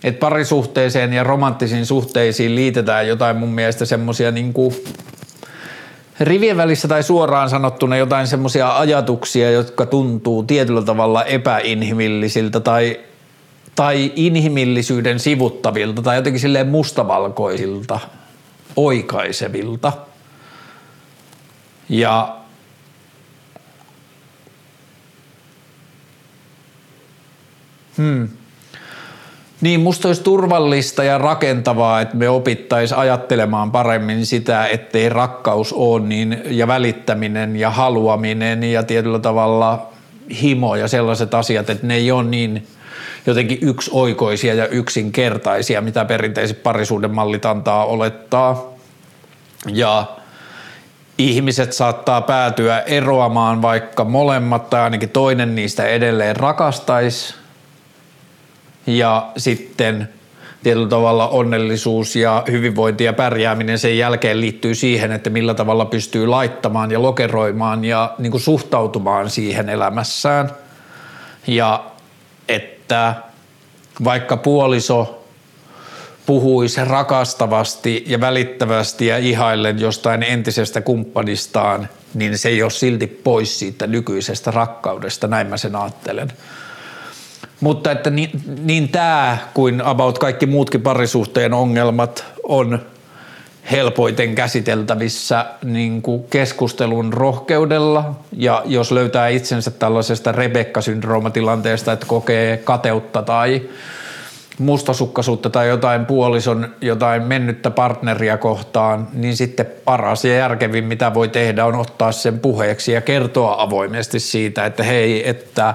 että parisuhteeseen ja romanttisiin suhteisiin liitetään jotain mun mielestä semmoisia niin rivien välissä tai suoraan sanottuna jotain semmoisia ajatuksia, jotka tuntuu tietyllä tavalla epäinhimillisiltä tai, tai inhimillisyyden sivuttavilta tai jotenkin silleen mustavalkoisilta – oikaisevilta. Ja hmm. Niin, musta olisi turvallista ja rakentavaa, että me opittaisiin ajattelemaan paremmin sitä, ettei rakkaus ole niin, ja välittäminen ja haluaminen ja tietyllä tavalla himo ja sellaiset asiat, että ne ei ole niin jotenkin yksioikoisia ja yksinkertaisia, mitä perinteiset parisuuden mallit antaa olettaa. Ja ihmiset saattaa päätyä eroamaan, vaikka molemmat tai ainakin toinen niistä edelleen rakastaisi. Ja sitten tietyllä tavalla onnellisuus ja hyvinvointi ja pärjääminen sen jälkeen liittyy siihen, että millä tavalla pystyy laittamaan ja lokeroimaan ja niin kuin suhtautumaan siihen elämässään. Ja että vaikka puoliso puhuisi rakastavasti ja välittävästi ja ihaillen jostain entisestä kumppanistaan niin se ei ole silti pois siitä nykyisestä rakkaudesta, näin mä sen ajattelen. Mutta että niin, niin tämä kuin about kaikki muutkin parisuhteen ongelmat on helpoiten käsiteltävissä niin kuin keskustelun rohkeudella. Ja jos löytää itsensä tällaisesta Rebekka-syndroomatilanteesta, että kokee kateutta tai mustasukkaisuutta tai jotain puolison, jotain mennyttä partneria kohtaan, niin sitten paras ja järkevin mitä voi tehdä on ottaa sen puheeksi ja kertoa avoimesti siitä, että hei, että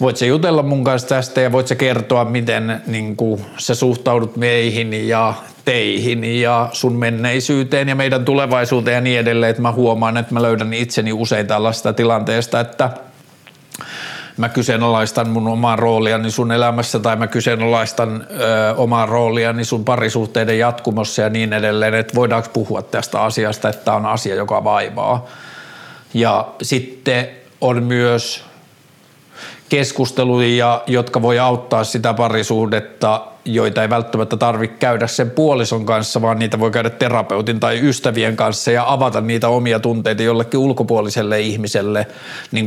voit se jutella mun kanssa tästä ja voit se kertoa, miten niin kuin, sä suhtaudut meihin ja teihin ja sun menneisyyteen ja meidän tulevaisuuteen ja niin edelleen, että mä huomaan, että mä löydän itseni usein tällaista tilanteesta, että mä kyseenalaistan mun omaa rooliani sun elämässä tai mä kyseenalaistan ö, omaa rooliani sun parisuhteiden jatkumossa ja niin edelleen, että voidaanko puhua tästä asiasta, että tämä on asia, joka vaivaa. Ja sitten on myös keskusteluja, jotka voi auttaa sitä parisuhdetta, joita ei välttämättä tarvitse käydä sen puolison kanssa, vaan niitä voi käydä terapeutin tai ystävien kanssa ja avata niitä omia tunteita jollekin ulkopuoliselle ihmiselle. Niin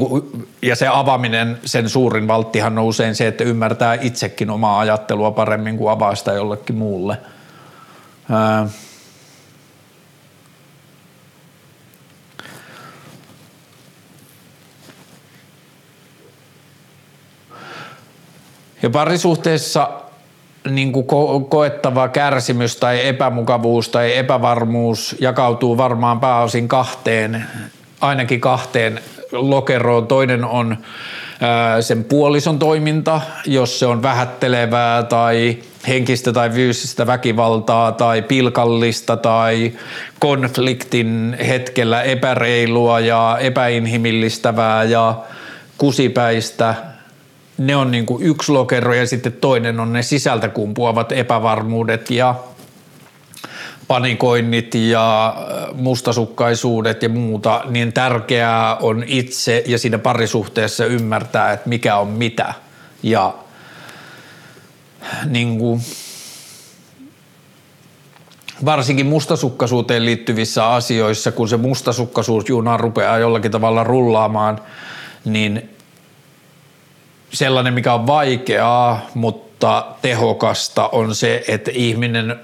ja se avaaminen, sen suurin valttihan on usein se, että ymmärtää itsekin omaa ajattelua paremmin kuin avaa sitä jollekin muulle. Ja parisuhteessa niin kuin ko- koettava kärsimys tai epämukavuus tai epävarmuus jakautuu varmaan pääosin kahteen, ainakin kahteen lokeroon. Toinen on ää, sen puolison toiminta, jos se on vähättelevää tai henkistä tai fyysistä väkivaltaa tai pilkallista tai konfliktin hetkellä epäreilua ja epäinhimillistävää ja kusipäistä – ne on niin kuin yksi lokero ja sitten toinen on ne sisältä kumpuavat epävarmuudet ja panikoinnit ja äh, mustasukkaisuudet ja muuta, niin tärkeää on itse ja siinä parisuhteessa ymmärtää, että mikä on mitä. Ja niin kuin, varsinkin mustasukkaisuuteen liittyvissä asioissa, kun se mustasukkaisuus juna rupeaa jollakin tavalla rullaamaan, niin sellainen, mikä on vaikeaa, mutta tehokasta on se, että ihminen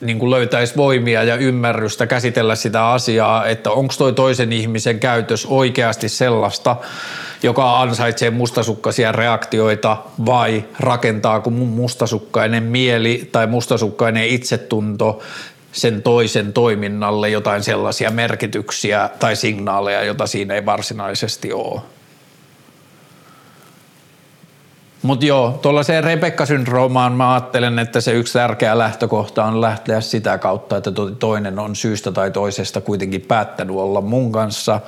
niin kuin löytäisi voimia ja ymmärrystä käsitellä sitä asiaa, että onko toi toisen ihmisen käytös oikeasti sellaista, joka ansaitsee mustasukkaisia reaktioita vai rakentaako mun mustasukkainen mieli tai mustasukkainen itsetunto sen toisen toiminnalle jotain sellaisia merkityksiä tai signaaleja, joita siinä ei varsinaisesti ole. Mutta joo, tuollaiseen Rebekka-syndroomaan mä ajattelen, että se yksi tärkeä lähtökohta on lähteä sitä kautta, että toinen on syystä tai toisesta kuitenkin päättänyt olla mun kanssa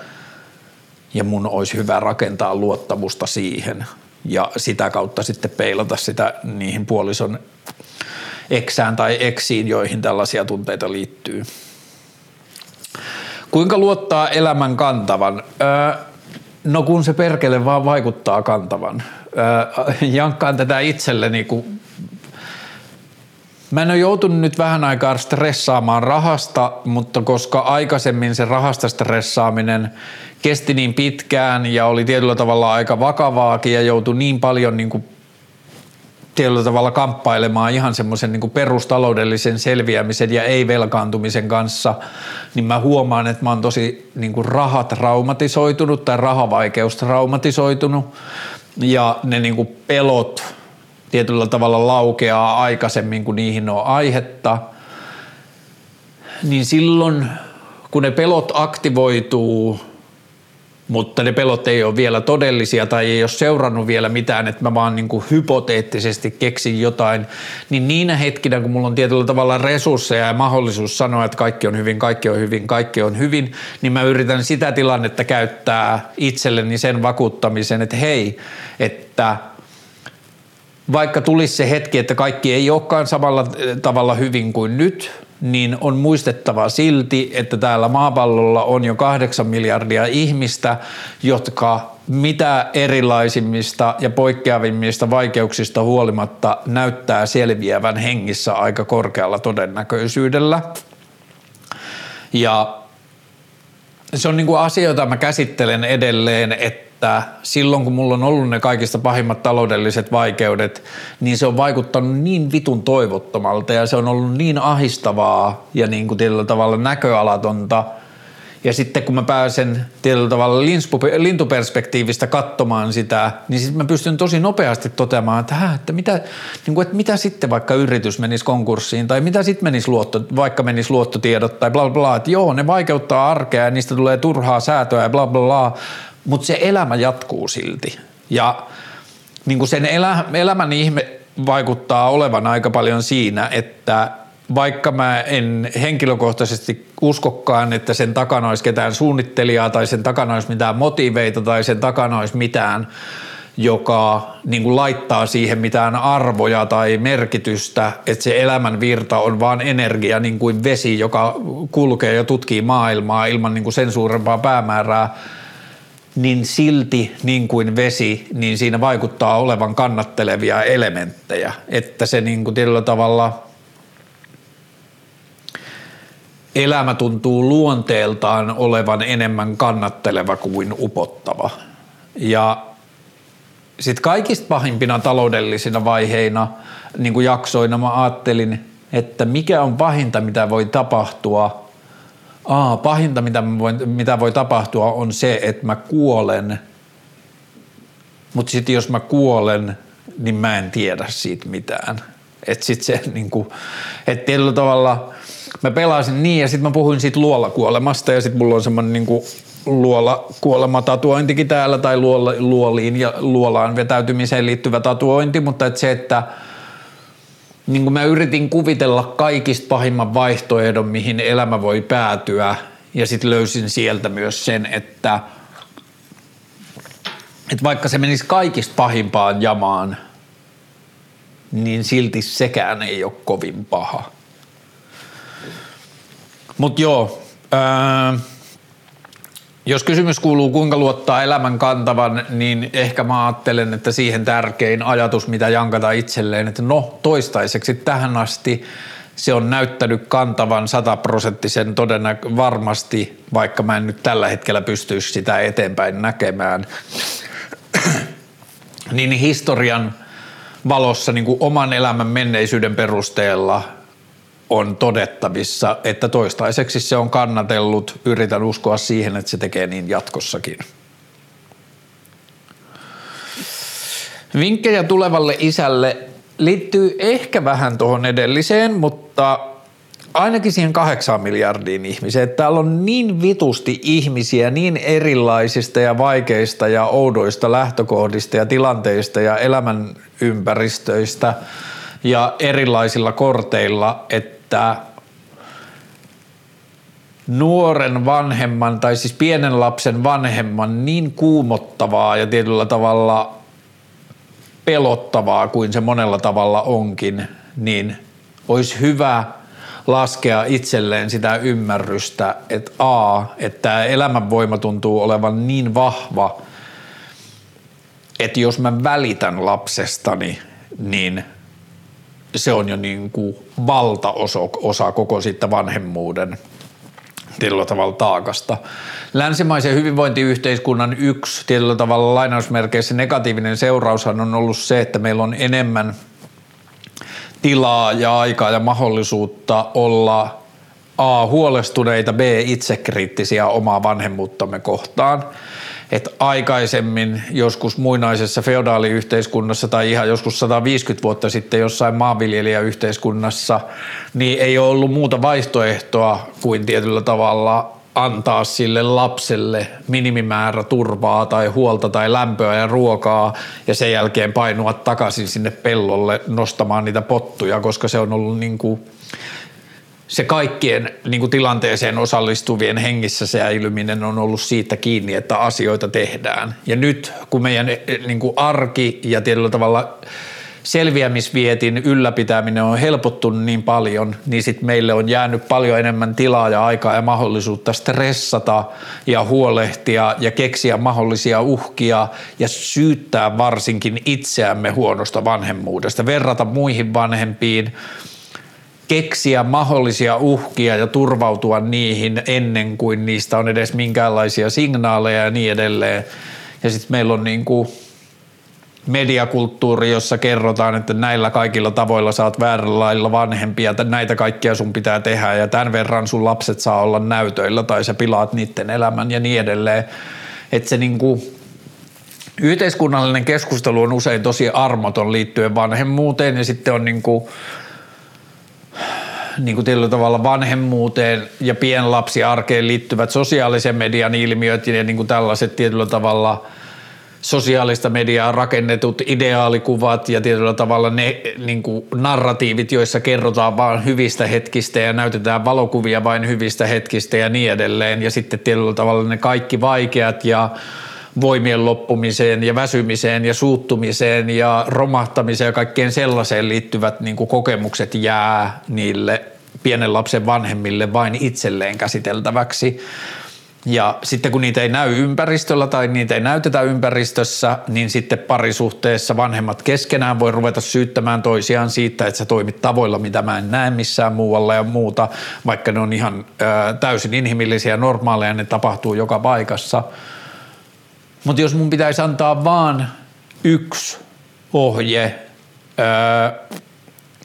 ja mun olisi hyvä rakentaa luottamusta siihen ja sitä kautta sitten peilata sitä niihin puolison eksään tai eksiin, joihin tällaisia tunteita liittyy. Kuinka luottaa elämän kantavan? Öö, no kun se perkele vaan vaikuttaa kantavan. Jankkaan tätä itselleni, kun Mä en ole joutunut nyt vähän aikaa stressaamaan rahasta, mutta koska aikaisemmin se rahasta stressaaminen kesti niin pitkään ja oli tietyllä tavalla aika vakavaakin ja joutui niin paljon niin kuin tietyllä tavalla kamppailemaan ihan semmoisen niin perustaloudellisen selviämisen ja ei-velkaantumisen kanssa, niin mä huomaan, että mä oon tosi niin kuin rahat traumatisoitunut tai rahavaikeus traumatisoitunut ja ne niin kuin pelot tietyllä tavalla laukeaa aikaisemmin, kun niihin on aihetta, niin silloin kun ne pelot aktivoituu, mutta ne pelot ei ole vielä todellisia tai ei ole seurannut vielä mitään, että mä vaan niin kuin hypoteettisesti keksin jotain, niin niinä hetkinä, kun mulla on tietyllä tavalla resursseja ja mahdollisuus sanoa, että kaikki on hyvin, kaikki on hyvin, kaikki on hyvin, niin mä yritän sitä tilannetta käyttää itselleni sen vakuuttamisen, että hei, että vaikka tulisi se hetki, että kaikki ei olekaan samalla tavalla hyvin kuin nyt, niin on muistettava silti, että täällä maapallolla on jo kahdeksan miljardia ihmistä, jotka mitä erilaisimmista ja poikkeavimmista vaikeuksista huolimatta näyttää selviävän hengissä aika korkealla todennäköisyydellä. Ja se on niin kuin asia, jota mä käsittelen edelleen, että silloin kun mulla on ollut ne kaikista pahimmat taloudelliset vaikeudet, niin se on vaikuttanut niin vitun toivottomalta ja se on ollut niin ahistavaa ja niin kuin tietyllä tavalla näköalatonta – ja sitten kun mä pääsen tietyllä tavalla lintuperspektiivistä katsomaan sitä, niin sitten mä pystyn tosi nopeasti toteamaan, että, hä, että, mitä, niin kuin, että mitä sitten vaikka yritys menisi konkurssiin tai mitä sitten menisi luotto, vaikka menisi luottotiedot tai bla bla bla. Että joo, ne vaikeuttaa arkea ja niistä tulee turhaa säätöä ja bla bla bla, mutta se elämä jatkuu silti. Ja niin kuin sen elä, elämän ihme vaikuttaa olevan aika paljon siinä, että vaikka mä en henkilökohtaisesti uskokkaan, että sen takana olisi ketään suunnittelijaa tai sen takana olisi mitään motiveita tai sen takana olisi mitään, joka niin kuin laittaa siihen mitään arvoja tai merkitystä, että se elämän virta on vaan energia niin kuin vesi, joka kulkee ja tutkii maailmaa ilman niin kuin sen suurempaa päämäärää, niin silti niin kuin vesi, niin siinä vaikuttaa olevan kannattelevia elementtejä, että se niin kuin tietyllä tavalla – elämä tuntuu luonteeltaan olevan enemmän kannatteleva kuin upottava. Ja sitten kaikista pahimpina taloudellisina vaiheina, niin kuin jaksoina mä ajattelin, että mikä on pahinta, mitä voi tapahtua. Aa, pahinta, mitä, voin, mitä voi tapahtua, on se, että mä kuolen. Mutta sitten jos mä kuolen, niin mä en tiedä siitä mitään. Että sitten se niin kuin, että tietyllä tavalla – mä pelasin niin ja sitten mä puhuin siitä luolakuolemasta ja sitten mulla on semmoinen niinku luola tatuointikin täällä tai luoliin ja luolaan vetäytymiseen liittyvä tatuointi, mutta et se, että niin kuin mä yritin kuvitella kaikista pahimman vaihtoehdon, mihin elämä voi päätyä ja sitten löysin sieltä myös sen, että, että vaikka se menisi kaikista pahimpaan jamaan, niin silti sekään ei ole kovin paha. Mutta joo, ää, jos kysymys kuuluu kuinka luottaa elämän kantavan, niin ehkä mä ajattelen, että siihen tärkein ajatus, mitä jankata itselleen, että no toistaiseksi tähän asti se on näyttänyt kantavan sataprosenttisen todennäköisesti varmasti, vaikka mä en nyt tällä hetkellä pystyisi sitä eteenpäin näkemään, niin historian valossa niin kuin oman elämän menneisyyden perusteella – on todettavissa, että toistaiseksi se on kannatellut. Yritän uskoa siihen, että se tekee niin jatkossakin. Vinkkejä tulevalle isälle liittyy ehkä vähän tuohon edelliseen, mutta ainakin siihen kahdeksaan miljardiin ihmiseen. Täällä on niin vitusti ihmisiä niin erilaisista ja vaikeista ja oudoista lähtökohdista ja tilanteista ja elämän ympäristöistä ja erilaisilla korteilla, että että nuoren vanhemman tai siis pienen lapsen vanhemman niin kuumottavaa ja tietyllä tavalla pelottavaa kuin se monella tavalla onkin, niin olisi hyvä laskea itselleen sitä ymmärrystä, että a, että elämänvoima tuntuu olevan niin vahva, että jos mä välitän lapsestani, niin – se on jo niin kuin valtaosa osa koko siitä vanhemmuuden tietyllä tavalla taakasta. Länsimaisen hyvinvointiyhteiskunnan yksi tietyllä tavalla lainausmerkeissä negatiivinen seuraushan on ollut se, että meillä on enemmän tilaa ja aikaa ja mahdollisuutta olla A. huolestuneita, B. itsekriittisiä omaa vanhemmuuttamme kohtaan – että aikaisemmin joskus muinaisessa feodaaliyhteiskunnassa tai ihan joskus 150 vuotta sitten jossain maanviljelijäyhteiskunnassa, niin ei ole ollut muuta vaihtoehtoa kuin tietyllä tavalla antaa sille lapselle minimimäärä turvaa tai huolta tai lämpöä ja ruokaa ja sen jälkeen painua takaisin sinne pellolle nostamaan niitä pottuja, koska se on ollut niin kuin se kaikkien niin kuin tilanteeseen osallistuvien hengissä säilyminen on ollut siitä kiinni, että asioita tehdään. Ja nyt kun meidän eh, niin kuin arki ja tietyllä tavalla selviämisvietin ylläpitäminen on helpottunut niin paljon, niin sitten meille on jäänyt paljon enemmän tilaa ja aikaa ja mahdollisuutta stressata ja huolehtia ja keksiä mahdollisia uhkia ja syyttää varsinkin itseämme huonosta vanhemmuudesta, verrata muihin vanhempiin – keksiä mahdollisia uhkia ja turvautua niihin ennen kuin niistä on edes minkäänlaisia signaaleja ja niin edelleen. Ja sitten meillä on niin kuin mediakulttuuri, jossa kerrotaan, että näillä kaikilla tavoilla saat väärällä lailla vanhempia, että näitä kaikkia sun pitää tehdä ja tämän verran sun lapset saa olla näytöillä tai sä pilaat niiden elämän ja niin edelleen. Että se niin kuin, yhteiskunnallinen keskustelu on usein tosi armoton liittyen vanhemmuuteen ja sitten on niin kuin, niin kuin tietyllä tavalla vanhemmuuteen ja pienlapsiarkeen liittyvät sosiaalisen median ilmiöt ja niin kuin tällaiset tietyllä tavalla sosiaalista mediaa rakennetut ideaalikuvat ja tietyllä tavalla ne niin kuin narratiivit, joissa kerrotaan vain hyvistä hetkistä ja näytetään valokuvia vain hyvistä hetkistä ja niin edelleen. Ja sitten tietyllä tavalla ne kaikki vaikeat ja voimien loppumiseen ja väsymiseen ja suuttumiseen ja romahtamiseen ja kaikkeen sellaiseen liittyvät niin kuin kokemukset jää niille pienen lapsen vanhemmille vain itselleen käsiteltäväksi. Ja sitten kun niitä ei näy ympäristöllä tai niitä ei näytetä ympäristössä, niin sitten parisuhteessa vanhemmat keskenään voi ruveta syyttämään toisiaan siitä, että sä toimit tavoilla, mitä mä en näe missään muualla ja muuta, vaikka ne on ihan ö, täysin inhimillisiä ja normaaleja, ne tapahtuu joka paikassa – mutta jos mun pitäisi antaa vaan yksi ohje ää,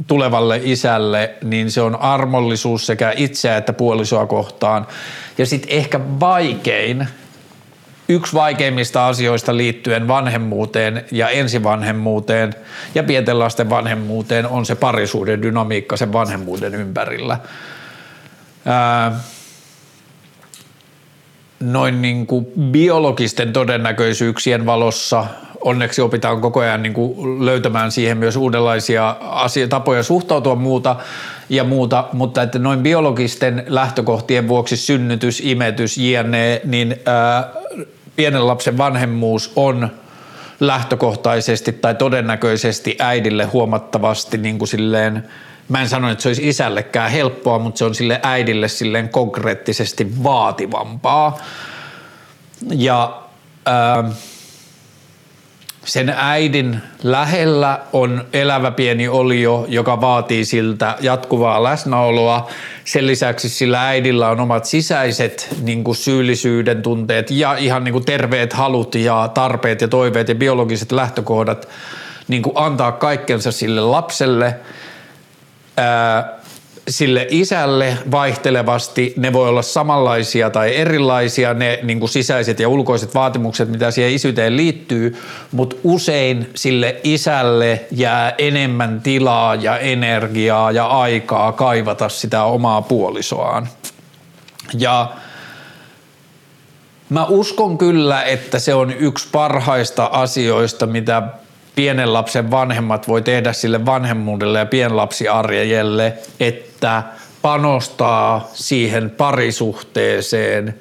tulevalle isälle, niin se on armollisuus sekä itseä että puolisoa kohtaan. Ja sitten ehkä vaikein, yksi vaikeimmista asioista liittyen vanhemmuuteen ja ensivanhemmuuteen ja pienten lasten vanhemmuuteen on se parisuuden dynamiikka sen vanhemmuuden ympärillä. Ää, noin niin kuin biologisten todennäköisyyksien valossa. Onneksi opitaan koko ajan niin kuin löytämään siihen myös uudenlaisia asia, tapoja suhtautua muuta ja muuta, mutta että noin biologisten lähtökohtien vuoksi synnytys, imetys, jne, niin ää, pienen lapsen vanhemmuus on lähtökohtaisesti tai todennäköisesti äidille huomattavasti niin kuin silleen – mä en sano, että se olisi isällekään helppoa, mutta se on sille äidille silleen konkreettisesti vaativampaa. Ja ää, sen äidin lähellä on elävä pieni olio, joka vaatii siltä jatkuvaa läsnäoloa. Sen lisäksi sillä äidillä on omat sisäiset niin kuin syyllisyyden tunteet ja ihan niin kuin terveet halut ja tarpeet ja toiveet ja biologiset lähtökohdat niin kuin antaa kaikkensa sille lapselle – sille isälle vaihtelevasti, ne voi olla samanlaisia tai erilaisia, ne niin kuin sisäiset ja ulkoiset vaatimukset, mitä siihen isyyteen liittyy, mutta usein sille isälle jää enemmän tilaa ja energiaa ja aikaa kaivata sitä omaa puolisoaan. Ja Mä uskon kyllä, että se on yksi parhaista asioista, mitä pienen lapsen vanhemmat voi tehdä sille vanhemmuudelle ja pienlapsiarjelle, että panostaa siihen parisuhteeseen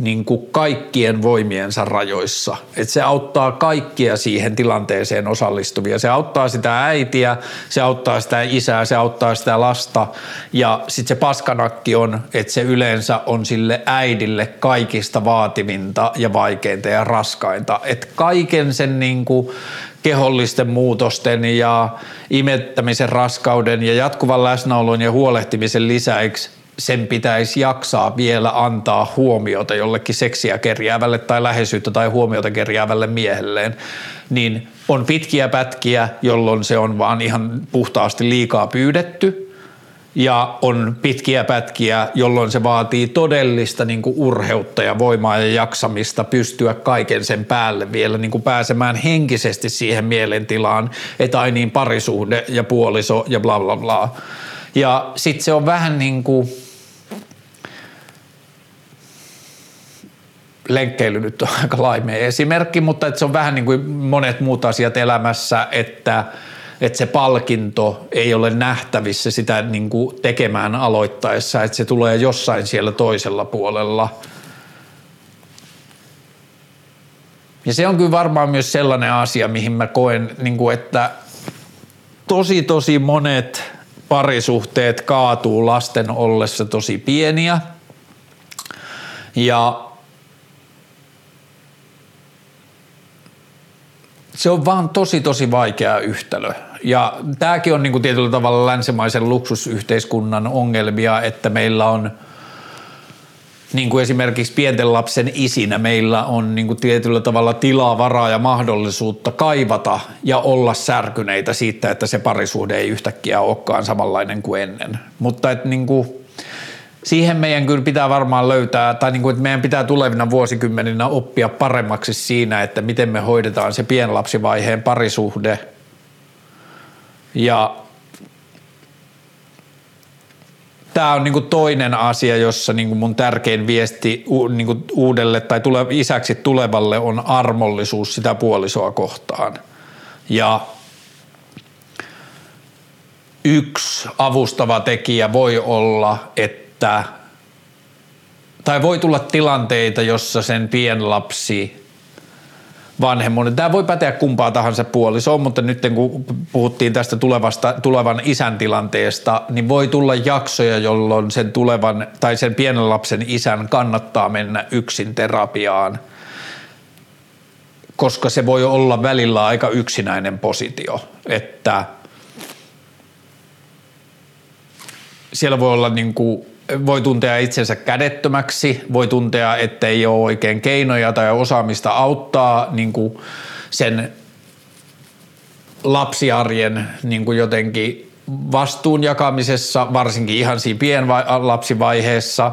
niin kuin kaikkien voimiensa rajoissa. Että se auttaa kaikkia siihen tilanteeseen osallistuvia. Se auttaa sitä äitiä, se auttaa sitä isää, se auttaa sitä lasta. Ja sitten se paskanakki on, että se yleensä on sille äidille kaikista vaativinta ja vaikeinta ja raskainta. Että kaiken sen niin kuin kehollisten muutosten ja imettämisen raskauden ja jatkuvan läsnäolon ja huolehtimisen lisäksi sen pitäisi jaksaa vielä antaa huomiota jollekin seksiä kerjäävälle tai läheisyyttä tai huomiota kerjäävälle miehelleen, niin on pitkiä pätkiä, jolloin se on vaan ihan puhtaasti liikaa pyydetty – ja on pitkiä pätkiä, jolloin se vaatii todellista niin kuin urheutta ja voimaa ja jaksamista pystyä kaiken sen päälle vielä niin kuin pääsemään henkisesti siihen mielentilaan, että ai niin parisuhde ja puoliso ja bla bla bla. Ja sitten se on vähän niin kuin, lenkkeily nyt on aika laimea esimerkki, mutta se on vähän niin kuin monet muut asiat elämässä, että – että se palkinto ei ole nähtävissä sitä niin kuin tekemään aloittaessa, että se tulee jossain siellä toisella puolella. Ja se on kyllä varmaan myös sellainen asia, mihin mä koen, niin kuin, että tosi tosi monet parisuhteet kaatuu lasten ollessa tosi pieniä. Ja se on vaan tosi tosi vaikea yhtälö Ja tämäkin on niin kuin tietyllä tavalla länsimaisen luksusyhteiskunnan ongelmia, että meillä on niin kuin esimerkiksi pienten lapsen isinä meillä on niin kuin tietyllä tavalla tilaa, varaa ja mahdollisuutta kaivata ja olla särkyneitä siitä, että se parisuhde ei yhtäkkiä olekaan samanlainen kuin ennen. Mutta että niin kuin, siihen meidän kyllä pitää varmaan löytää, tai niin kuin, että meidän pitää tulevina vuosikymmeninä oppia paremmaksi siinä, että miten me hoidetaan se pienlapsivaiheen parisuhde ja tämä on niinku toinen asia, jossa niinku mun tärkein viesti u, niinku uudelle tai tule, isäksi tulevalle on armollisuus sitä puolisoa kohtaan. Ja yksi avustava tekijä voi olla, että tai voi tulla tilanteita, jossa sen pienlapsi vanhemmuuden. Tämä voi päteä kumpaa tahansa puolisoon, mutta nyt kun puhuttiin tästä tulevasta, tulevan isän tilanteesta, niin voi tulla jaksoja, jolloin sen tulevan tai sen pienen lapsen isän kannattaa mennä yksin terapiaan, koska se voi olla välillä aika yksinäinen positio, että siellä voi olla niin kuin voi tuntea itsensä kädettömäksi, voi tuntea, että ei ole oikein keinoja tai osaamista auttaa niin kuin sen lapsiarjen niin kuin jotenkin vastuun jakamisessa, varsinkin ihan siinä pienlapsivaiheessa.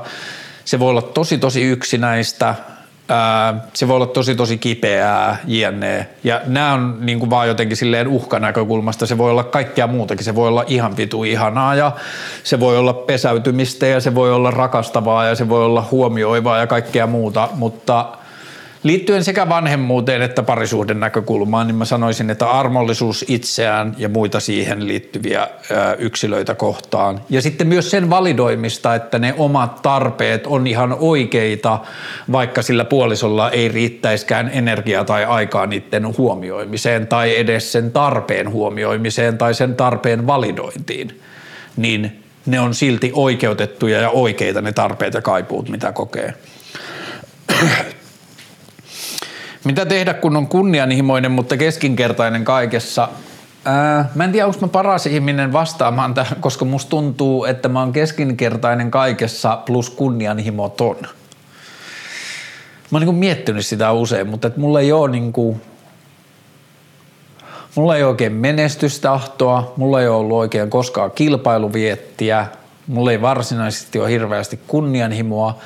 Se voi olla tosi tosi yksinäistä, se voi olla tosi tosi kipeää, jne. Ja nämä on niin kuin vaan jotenkin silleen uhkanäkökulmasta, se voi olla kaikkea muutakin, se voi olla ihan vitu ihanaa ja se voi olla pesäytymistä ja se voi olla rakastavaa ja se voi olla huomioivaa ja kaikkea muuta, mutta – Liittyen sekä vanhemmuuteen että parisuhden näkökulmaan, niin mä sanoisin, että armollisuus itseään ja muita siihen liittyviä yksilöitä kohtaan. Ja sitten myös sen validoimista, että ne omat tarpeet on ihan oikeita, vaikka sillä puolisolla ei riittäiskään energiaa tai aikaa niiden huomioimiseen tai edes sen tarpeen huomioimiseen tai sen tarpeen validointiin. Niin ne on silti oikeutettuja ja oikeita ne tarpeet ja kaipuut, mitä kokee. Mitä tehdä, kun on kunnianhimoinen, mutta keskinkertainen kaikessa? Ää, mä en tiedä, onko mä paras ihminen vastaamaan tähän, koska musta tuntuu, että mä oon keskinkertainen kaikessa plus kunnianhimoton. Mä oon niin miettinyt sitä usein, mutta et mulla ei ole niin kuin, mulla ei oikein menestystahtoa, mulla ei ollut oikein koskaan kilpailuviettiä, mulla ei varsinaisesti ole hirveästi kunnianhimoa.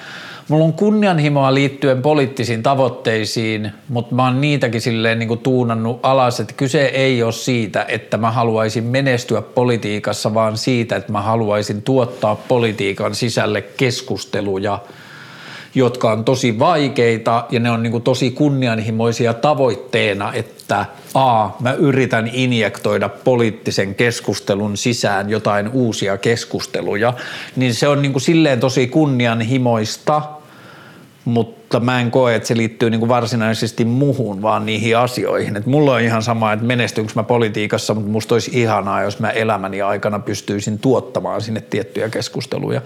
Mulla on kunnianhimoa liittyen poliittisiin tavoitteisiin, mutta mä oon niitäkin silleen niin kuin tuunannut alas, että kyse ei ole siitä, että mä haluaisin menestyä politiikassa, vaan siitä, että mä haluaisin tuottaa politiikan sisälle keskusteluja, jotka on tosi vaikeita ja ne on niin kuin tosi kunnianhimoisia tavoitteena, että a, mä yritän injektoida poliittisen keskustelun sisään jotain uusia keskusteluja, niin se on niin kuin silleen tosi kunnianhimoista – mutta mä en koe, että se liittyy niin kuin varsinaisesti muhun, vaan niihin asioihin. Et mulla on ihan sama, että menestynkö mä politiikassa, mutta musta olisi ihanaa, jos mä elämäni aikana pystyisin tuottamaan sinne tiettyjä keskusteluja.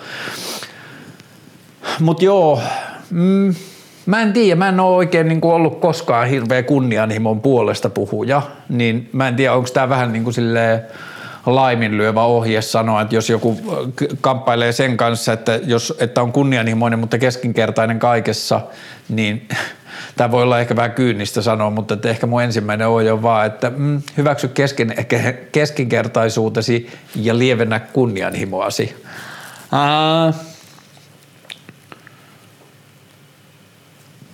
Mutta joo, mm, mä en tiedä, mä en ole oikein niin kuin ollut koskaan hirveä kunnianhimon puolesta puhuja, niin mä en tiedä, onko tämä vähän niin kuin silleen – laiminlyövä ohje sanoa, että jos joku kamppailee sen kanssa, että, jos, että on kunnianhimoinen, mutta keskinkertainen kaikessa, niin tämä voi olla ehkä vähän kyynistä sanoa, mutta että ehkä mun ensimmäinen ohje on vaan, että mm, hyväksy kesken, keskinkertaisuutesi ja lievennä kunnianhimoasi. Uh,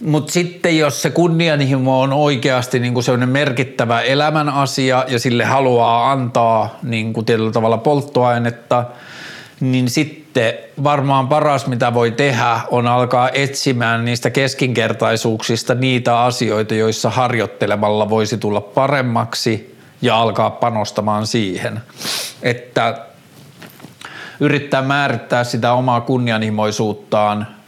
Mutta sitten jos se kunnianhimo on oikeasti niinku sellainen merkittävä elämän asia ja sille haluaa antaa niinku tietyllä tavalla polttoainetta, niin sitten varmaan paras mitä voi tehdä on alkaa etsimään niistä keskinkertaisuuksista niitä asioita, joissa harjoittelemalla voisi tulla paremmaksi ja alkaa panostamaan siihen. Että yrittää määrittää sitä omaa kunnianhimoisuuttaan –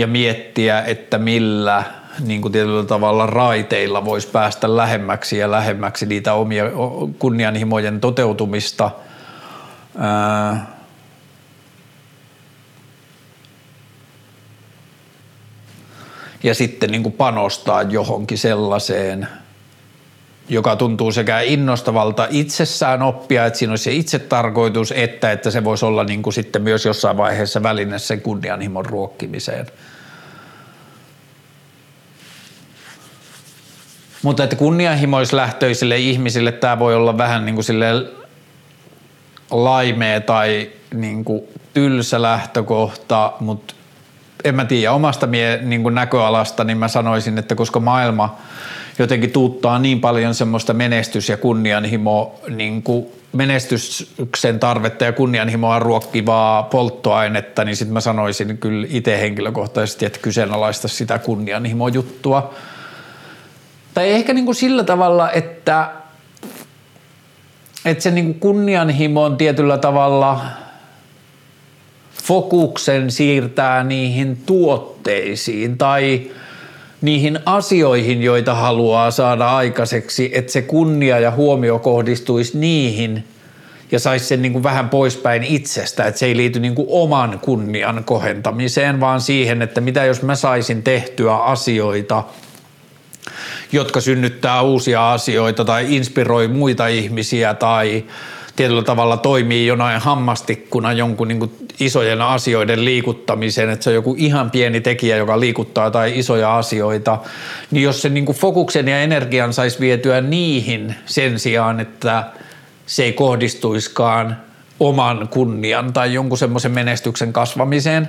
ja miettiä, että millä niin kuin tietyllä tavalla raiteilla voisi päästä lähemmäksi ja lähemmäksi niitä omia kunnianhimojen toteutumista. ja sitten niin kuin panostaa johonkin sellaiseen, joka tuntuu sekä innostavalta itsessään oppia, että siinä olisi se itse tarkoitus, että, että se voisi olla niin kuin sitten myös jossain vaiheessa väline sen kunnianhimon ruokkimiseen. Mutta että kunnianhimoislähtöisille ihmisille tämä voi olla vähän niin kuin laimea tai niin kuin tylsä lähtökohta, mutta en mä tiedä omasta mie, niin kuin näköalasta, niin mä sanoisin, että koska maailma jotenkin tuuttaa niin paljon semmoista menestys- ja kunnianhimo, niin kuin menestyksen tarvetta ja kunnianhimoa ruokkivaa polttoainetta, niin sitten mä sanoisin kyllä itse henkilökohtaisesti, että kyseenalaista sitä kunnianhimojuttua. Tai ehkä niin kuin sillä tavalla, että, että se niin kuin kunnianhimo on tietyllä tavalla – fokuksen siirtää niihin tuotteisiin tai niihin asioihin, joita haluaa saada aikaiseksi, että se kunnia ja huomio kohdistuisi niihin ja saisi sen niin kuin vähän poispäin itsestä, että se ei liity niin kuin oman kunnian kohentamiseen, vaan siihen, että mitä jos mä saisin tehtyä asioita, jotka synnyttää uusia asioita tai inspiroi muita ihmisiä tai tietyllä tavalla toimii jonain hammastikkuna jonkun niin kuin isojen asioiden liikuttamiseen, että se on joku ihan pieni tekijä, joka liikuttaa tai isoja asioita, niin jos se niin kuin fokuksen ja energian saisi vietyä niihin sen sijaan, että se ei kohdistuiskaan oman kunnian tai jonkun semmoisen menestyksen kasvamiseen,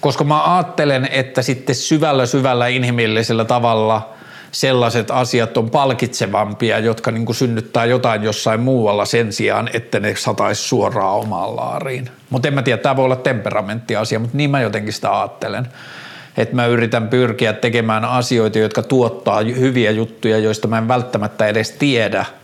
koska mä ajattelen, että sitten syvällä syvällä inhimillisellä tavalla – sellaiset asiat on palkitsevampia, jotka niin kuin synnyttää jotain jossain muualla sen sijaan, että ne sataisi suoraan omaan laariin. Mutta en mä tiedä, tämä voi olla temperamenttiasia, mutta niin mä jotenkin sitä ajattelen. Että mä yritän pyrkiä tekemään asioita, jotka tuottaa hyviä juttuja, joista mä en välttämättä edes tiedä –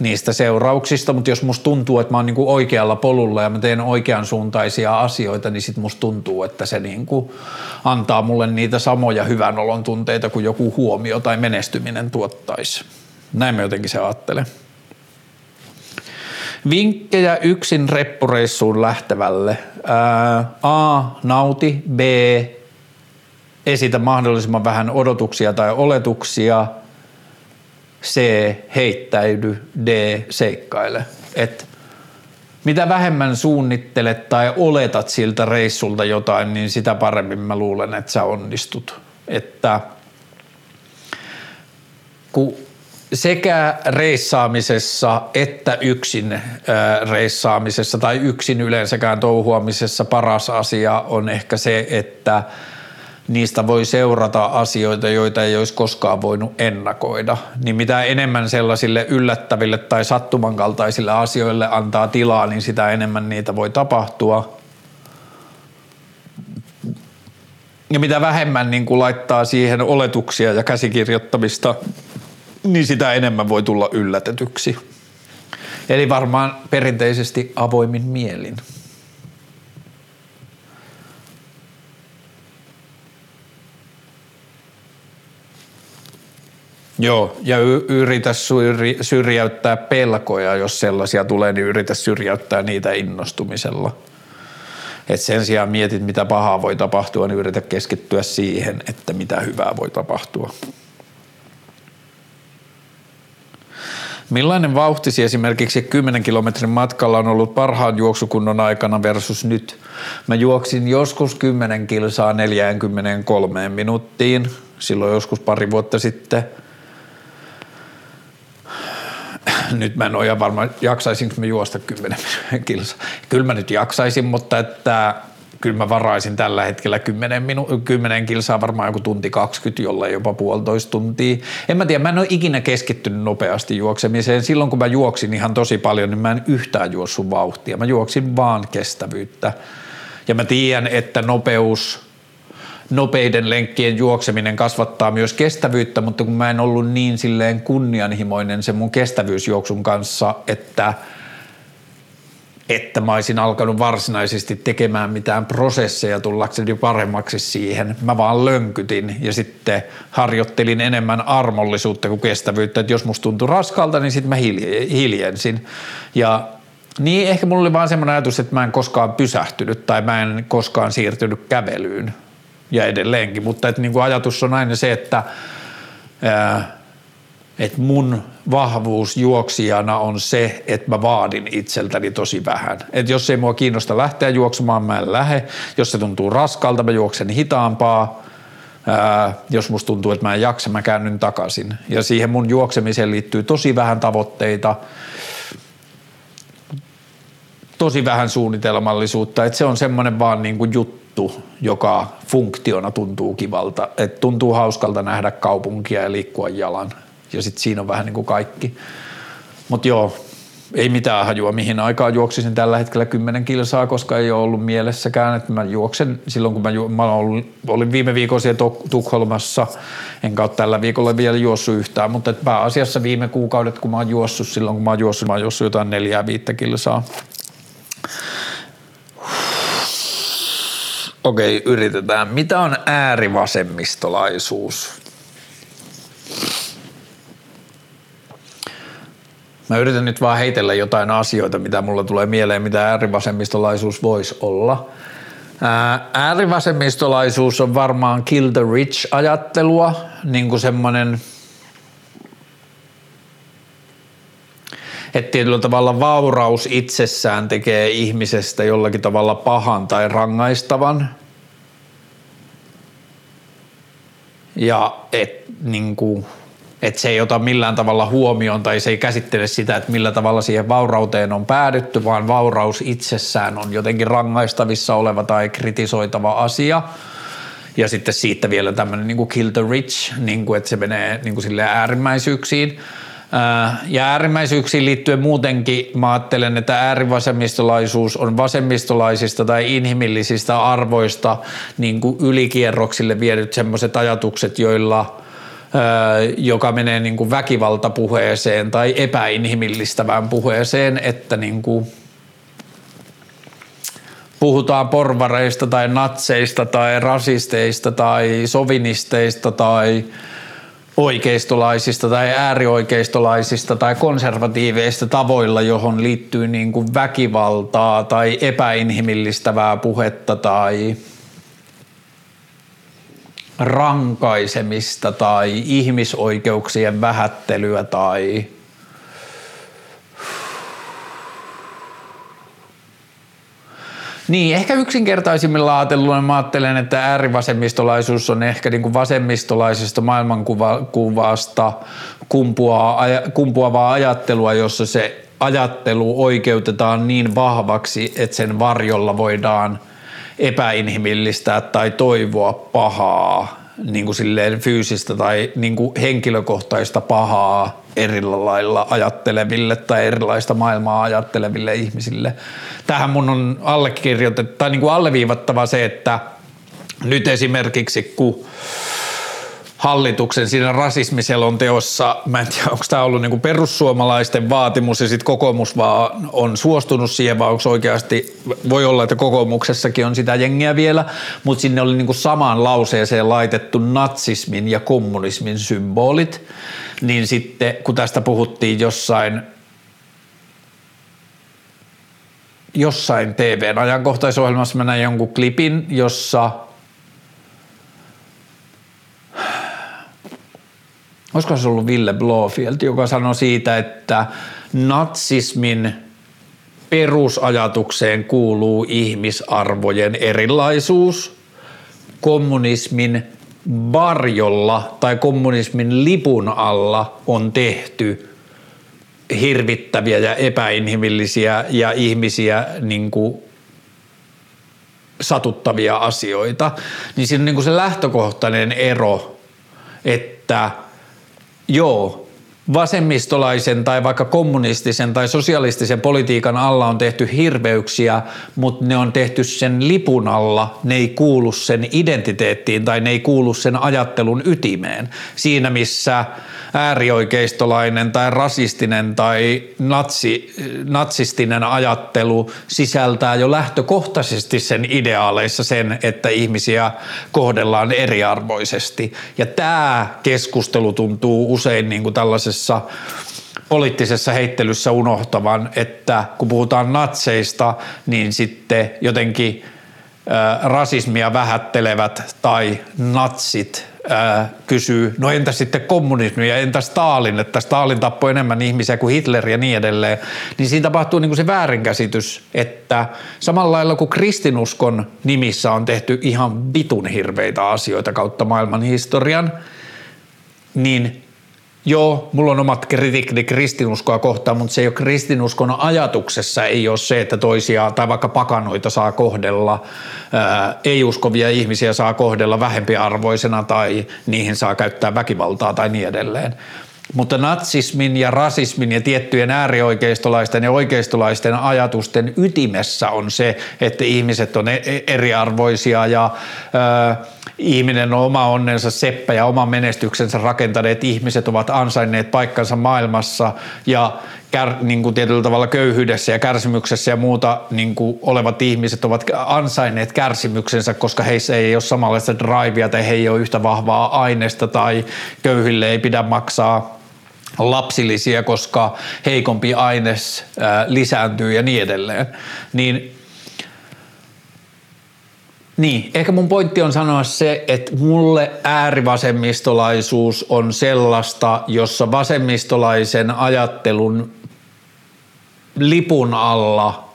niistä seurauksista, mutta jos musta tuntuu, että mä oon niinku oikealla polulla ja mä teen oikean suuntaisia asioita, niin sit musta tuntuu, että se niinku antaa mulle niitä samoja hyvän olon tunteita kuin joku huomio tai menestyminen tuottaisi. Näin mä jotenkin se ajattelen. Vinkkejä yksin reppureissuun lähtevälle. Ää, A. Nauti. B. Esitä mahdollisimman vähän odotuksia tai oletuksia – C. Heittäydy. D. Seikkaile. Et mitä vähemmän suunnittelet tai oletat siltä reissulta jotain, niin sitä paremmin mä luulen, että sä onnistut. Että kun sekä reissaamisessa että yksin reissaamisessa tai yksin yleensäkään touhuamisessa paras asia on ehkä se, että – niistä voi seurata asioita, joita ei olisi koskaan voinut ennakoida. Niin mitä enemmän sellaisille yllättäville tai sattumankaltaisille asioille antaa tilaa, niin sitä enemmän niitä voi tapahtua. Ja mitä vähemmän niin kuin laittaa siihen oletuksia ja käsikirjoittamista, niin sitä enemmän voi tulla yllätetyksi. Eli varmaan perinteisesti avoimin mielin. Joo, ja y- yritä syri- syrjäyttää pelkoja, jos sellaisia tulee, niin yritä syrjäyttää niitä innostumisella. Et sen sijaan mietit, mitä pahaa voi tapahtua, niin yritä keskittyä siihen, että mitä hyvää voi tapahtua. Millainen vauhtisi esimerkiksi 10 kilometrin matkalla on ollut parhaan juoksukunnon aikana versus nyt? Mä juoksin joskus 10 kilsaa 43 minuuttiin, silloin joskus pari vuotta sitten – nyt mä en ole varma, jaksaisinko mä juosta 10 kilsa. Kyllä mä nyt jaksaisin, mutta että kyllä mä varaisin tällä hetkellä 10, minu- 10 kilsaa, varmaan joku tunti 20, jolle jopa puolitoista tuntia. En mä tiedä, mä en ole ikinä keskittynyt nopeasti juoksemiseen. Silloin kun mä juoksin ihan tosi paljon, niin mä en yhtään juossut vauhtia. Mä juoksin vaan kestävyyttä. Ja mä tiedän, että nopeus – nopeiden lenkkien juokseminen kasvattaa myös kestävyyttä, mutta kun mä en ollut niin silleen kunnianhimoinen sen mun kestävyysjuoksun kanssa, että että mä olisin alkanut varsinaisesti tekemään mitään prosesseja tullakseni paremmaksi siihen. Mä vaan lönkytin ja sitten harjoittelin enemmän armollisuutta kuin kestävyyttä. Että jos musta tuntui raskalta, niin sitten mä hiljensin. Ja niin ehkä mulla oli vaan semmoinen ajatus, että mä en koskaan pysähtynyt tai mä en koskaan siirtynyt kävelyyn ja edelleenkin, mutta että niin kuin ajatus on aina se, että ää, että mun vahvuus juoksijana on se, että mä vaadin itseltäni tosi vähän. Että jos ei mua kiinnosta lähteä juoksemaan, mä en lähde. Jos se tuntuu raskalta, mä juoksen hitaampaa. Ää, jos musta tuntuu, että mä en jaksa, mä käännyn takaisin. Ja siihen mun juoksemiseen liittyy tosi vähän tavoitteita, tosi vähän suunnitelmallisuutta. Että se on semmoinen vaan niin kuin juttu, joka funktiona tuntuu kivalta. Että tuntuu hauskalta nähdä kaupunkia ja liikkua jalan ja sitten siinä on vähän niin kuin kaikki. Mutta joo, ei mitään hajua, mihin aikaan juoksisin tällä hetkellä 10 kilsaa, koska ei ole ollut mielessäkään, että mä juoksen silloin, kun mä, ju- mä olin, olin viime viikolla siellä Tukholmassa, enkä ole tällä viikolla vielä juossut yhtään, mutta pääasiassa viime kuukaudet, kun mä oon juossut, silloin kun mä oon juossut, mä oon juossut jotain neljää viittä kilsaa. Okei, yritetään. Mitä on äärivasemmistolaisuus? Mä yritän nyt vaan heitellä jotain asioita, mitä mulla tulee mieleen, mitä äärivasemmistolaisuus voisi olla. Äärivasemmistolaisuus on varmaan kill the rich ajattelua, niin kuin semmoinen, että tietyllä tavalla vauraus itsessään tekee ihmisestä jollakin tavalla pahan tai rangaistavan. Ja et, niin että se ei ota millään tavalla huomioon tai se ei käsittele sitä, että millä tavalla siihen vaurauteen on päädytty, vaan vauraus itsessään on jotenkin rangaistavissa oleva tai kritisoitava asia. Ja sitten siitä vielä tämmöinen niin kill the rich, niin kuin, että se menee niin kuin äärimmäisyyksiin. Ja äärimmäisyyksiin liittyen muutenkin mä ajattelen, että äärivasemmistolaisuus on vasemmistolaisista tai inhimillisistä arvoista niin kuin ylikierroksille viedyt sellaiset ajatukset, joilla – joka menee niin kuin väkivaltapuheeseen tai epäinhimillistävään puheeseen, että niin kuin puhutaan porvareista tai natseista tai rasisteista tai sovinisteista tai oikeistolaisista tai äärioikeistolaisista tai konservatiiveista tavoilla, johon liittyy niin kuin väkivaltaa tai epäinhimillistävää puhetta tai – rankaisemista tai ihmisoikeuksien vähättelyä tai Niin, ehkä yksinkertaisimmilla ajatelluilla mä ajattelen, että äärivasemmistolaisuus on ehkä niin kuin vasemmistolaisesta maailmankuvasta kumpuavaa ajattelua, jossa se ajattelu oikeutetaan niin vahvaksi, että sen varjolla voidaan – epäinhimillistä tai toivoa pahaa, niin kuin silleen fyysistä tai niin kuin henkilökohtaista pahaa erillä lailla ajatteleville tai erilaista maailmaa ajatteleville ihmisille. Tähän mun on allekirjoitettu tai niin kuin alleviivattava se, että nyt esimerkiksi kun hallituksen siinä rasismiselonteossa, mä en tiedä onko tämä ollut niinku perussuomalaisten vaatimus ja sitten kokoomus vaan on suostunut siihen vai onko oikeasti, voi olla, että kokoomuksessakin on sitä jengiä vielä, mutta sinne oli niinku samaan lauseeseen laitettu natsismin ja kommunismin symbolit, niin sitten kun tästä puhuttiin jossain jossain TVn ajankohtaisohjelmassa mä näin jonkun klipin, jossa – olisiko se ollut Ville Blofield, joka sanoi siitä, että natsismin perusajatukseen kuuluu ihmisarvojen erilaisuus, kommunismin varjolla tai kommunismin lipun alla on tehty hirvittäviä ja epäinhimillisiä ja ihmisiä niin kuin satuttavia asioita, niin siinä on niin kuin se lähtökohtainen ero, että – Joo, vasemmistolaisen tai vaikka kommunistisen tai sosialistisen politiikan alla on tehty hirveyksiä, mutta ne on tehty sen lipun alla, ne ei kuulu sen identiteettiin tai ne ei kuulu sen ajattelun ytimeen. Siinä missä äärioikeistolainen tai rasistinen tai natsi, natsistinen ajattelu sisältää jo lähtökohtaisesti sen ideaaleissa sen, että ihmisiä kohdellaan eriarvoisesti. Ja tämä keskustelu tuntuu usein niin kuin tällaisessa poliittisessa heittelyssä unohtavan, että kun puhutaan natseista, niin sitten jotenkin rasismia vähättelevät tai natsit kysyy, no entä sitten kommunismi ja entä Stalin, että Stalin tappoi enemmän ihmisiä kuin Hitler ja niin edelleen, niin siinä tapahtuu niin kuin se väärinkäsitys, että samalla lailla kuin kristinuskon nimissä on tehty ihan vitun hirveitä asioita kautta maailman historian, niin Joo, mulla on omat kritiikki kristinuskoa kohtaan, mutta se ei ole kristinuskon ajatuksessa, ei ole se, että toisia tai vaikka pakanoita saa kohdella, ei-uskovia ihmisiä saa kohdella vähempiarvoisena tai niihin saa käyttää väkivaltaa tai niin edelleen. Mutta natsismin ja rasismin ja tiettyjen äärioikeistolaisten ja oikeistolaisten ajatusten ytimessä on se, että ihmiset on e-, eriarvoisia ja ö, ihminen on oma onnensa seppä ja oman menestyksensä rakentaneet ihmiset ovat ansainneet paikkansa maailmassa ja kär, niin kuin tietyllä tavalla köyhyydessä ja kärsimyksessä ja muuta niin kuin olevat ihmiset ovat ansainneet kärsimyksensä, koska heissä ei ole samanlaista drivea tai he ei ole yhtä vahvaa aineesta tai köyhille ei pidä maksaa lapsillisia, koska heikompi aines lisääntyy ja niin edelleen. Niin niin, ehkä mun pointti on sanoa se, että mulle äärivasemmistolaisuus on sellaista, jossa vasemmistolaisen ajattelun lipun alla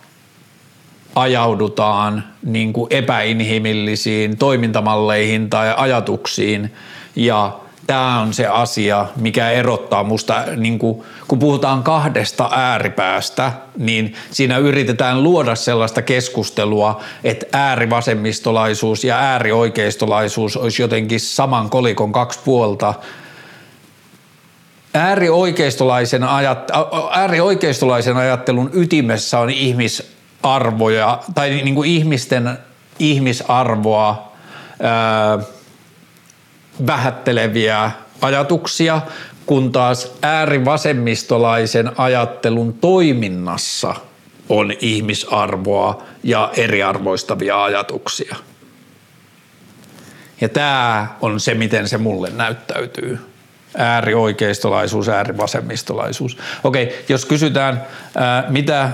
ajaudutaan niin kuin epäinhimillisiin toimintamalleihin tai ajatuksiin. Ja – tämä on se asia, mikä erottaa musta, niin kuin, kun puhutaan kahdesta ääripäästä, niin siinä yritetään luoda sellaista keskustelua, että äärivasemmistolaisuus ja äärioikeistolaisuus olisi jotenkin saman kolikon kaksi puolta. Äärioikeistolaisen, ajat, äärioikeistolaisen ajattelun ytimessä on ihmisarvoja tai niin kuin ihmisten ihmisarvoa, vähätteleviä ajatuksia, kun taas äärivasemmistolaisen ajattelun toiminnassa on ihmisarvoa ja eriarvoistavia ajatuksia. Ja tämä on se, miten se mulle näyttäytyy. Äärioikeistolaisuus, äärivasemmistolaisuus. Okei, jos kysytään, mitä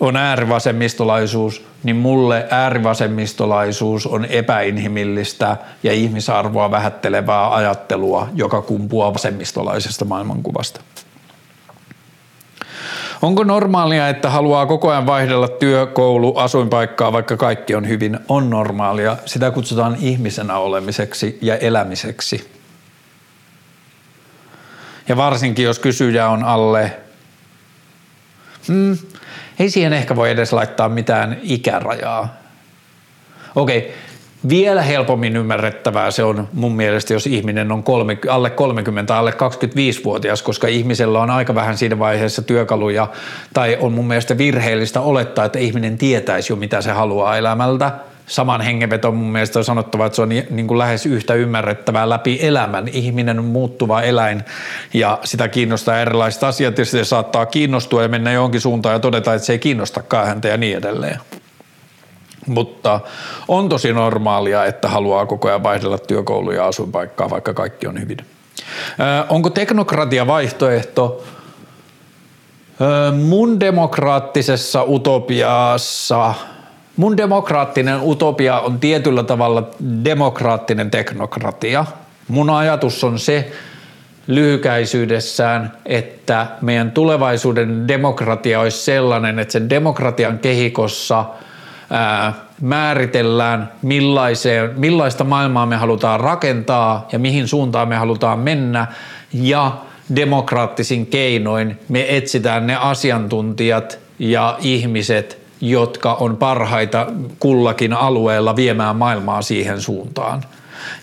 on äärivasemmistolaisuus, niin mulle äärivasemmistolaisuus on epäinhimillistä ja ihmisarvoa vähättelevää ajattelua, joka kumpuaa vasemmistolaisesta maailmankuvasta. Onko normaalia, että haluaa koko ajan vaihdella työ, koulu, asuinpaikkaa, vaikka kaikki on hyvin? On normaalia. Sitä kutsutaan ihmisenä olemiseksi ja elämiseksi. Ja varsinkin, jos kysyjä on alle hmm, ei siihen ehkä voi edes laittaa mitään ikärajaa. Okei, vielä helpommin ymmärrettävää se on mun mielestä, jos ihminen on kolme, alle 30, alle 25-vuotias, koska ihmisellä on aika vähän siinä vaiheessa työkaluja, tai on mun mielestä virheellistä olettaa, että ihminen tietäisi jo, mitä se haluaa elämältä – saman hengenveto mun mielestä on sanottava, että se on niin kuin lähes yhtä ymmärrettävää läpi elämän. Ihminen on muuttuva eläin ja sitä kiinnostaa erilaiset asiat ja se saattaa kiinnostua ja mennä johonkin suuntaan ja todeta, että se ei kiinnostakaan häntä ja niin edelleen. Mutta on tosi normaalia, että haluaa koko ajan vaihdella työkoulu- ja asuinpaikkaa, vaikka kaikki on hyvin. onko teknokratia vaihtoehto? mun demokraattisessa utopiassa – Mun demokraattinen utopia on tietyllä tavalla demokraattinen teknokratia. Mun ajatus on se lyhykäisyydessään, että meidän tulevaisuuden demokratia olisi sellainen, että sen demokratian kehikossa ää, määritellään millaiseen, millaista maailmaa me halutaan rakentaa ja mihin suuntaan me halutaan mennä ja demokraattisin keinoin me etsitään ne asiantuntijat ja ihmiset – jotka on parhaita kullakin alueella viemään maailmaa siihen suuntaan.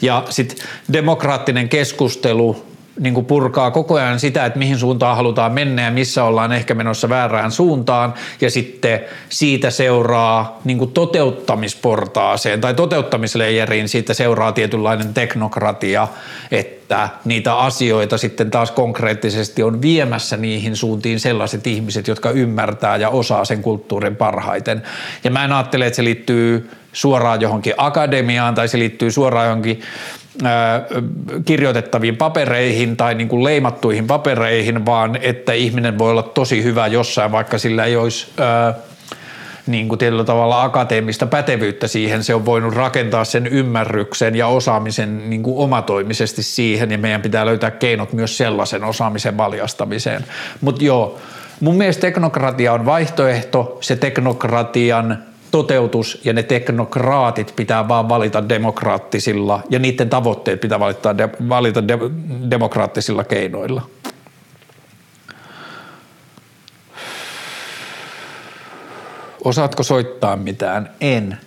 Ja sitten demokraattinen keskustelu niin kuin purkaa koko ajan sitä, että mihin suuntaan halutaan mennä ja missä ollaan ehkä menossa väärään suuntaan ja sitten siitä seuraa niin kuin toteuttamisportaaseen tai toteuttamisleijeriin siitä seuraa tietynlainen teknokratia, että niitä asioita sitten taas konkreettisesti on viemässä niihin suuntiin sellaiset ihmiset, jotka ymmärtää ja osaa sen kulttuurin parhaiten. Ja mä en ajattele, että se liittyy suoraan johonkin akademiaan tai se liittyy suoraan johonkin kirjoitettaviin papereihin tai niin kuin leimattuihin papereihin, vaan että ihminen voi olla tosi hyvä jossain, vaikka sillä ei olisi niin kuin tietyllä tavalla akateemista pätevyyttä siihen, se on voinut rakentaa sen ymmärryksen ja osaamisen niin kuin omatoimisesti siihen ja meidän pitää löytää keinot myös sellaisen osaamisen valjastamiseen. Mutta joo, mun mielestä teknokratia on vaihtoehto, se teknokratian toteutus ja ne teknokraatit pitää vaan valita demokraattisilla ja niiden tavoitteet pitää valita, de, valita de, demokraattisilla keinoilla. Osaatko soittaa mitään? En.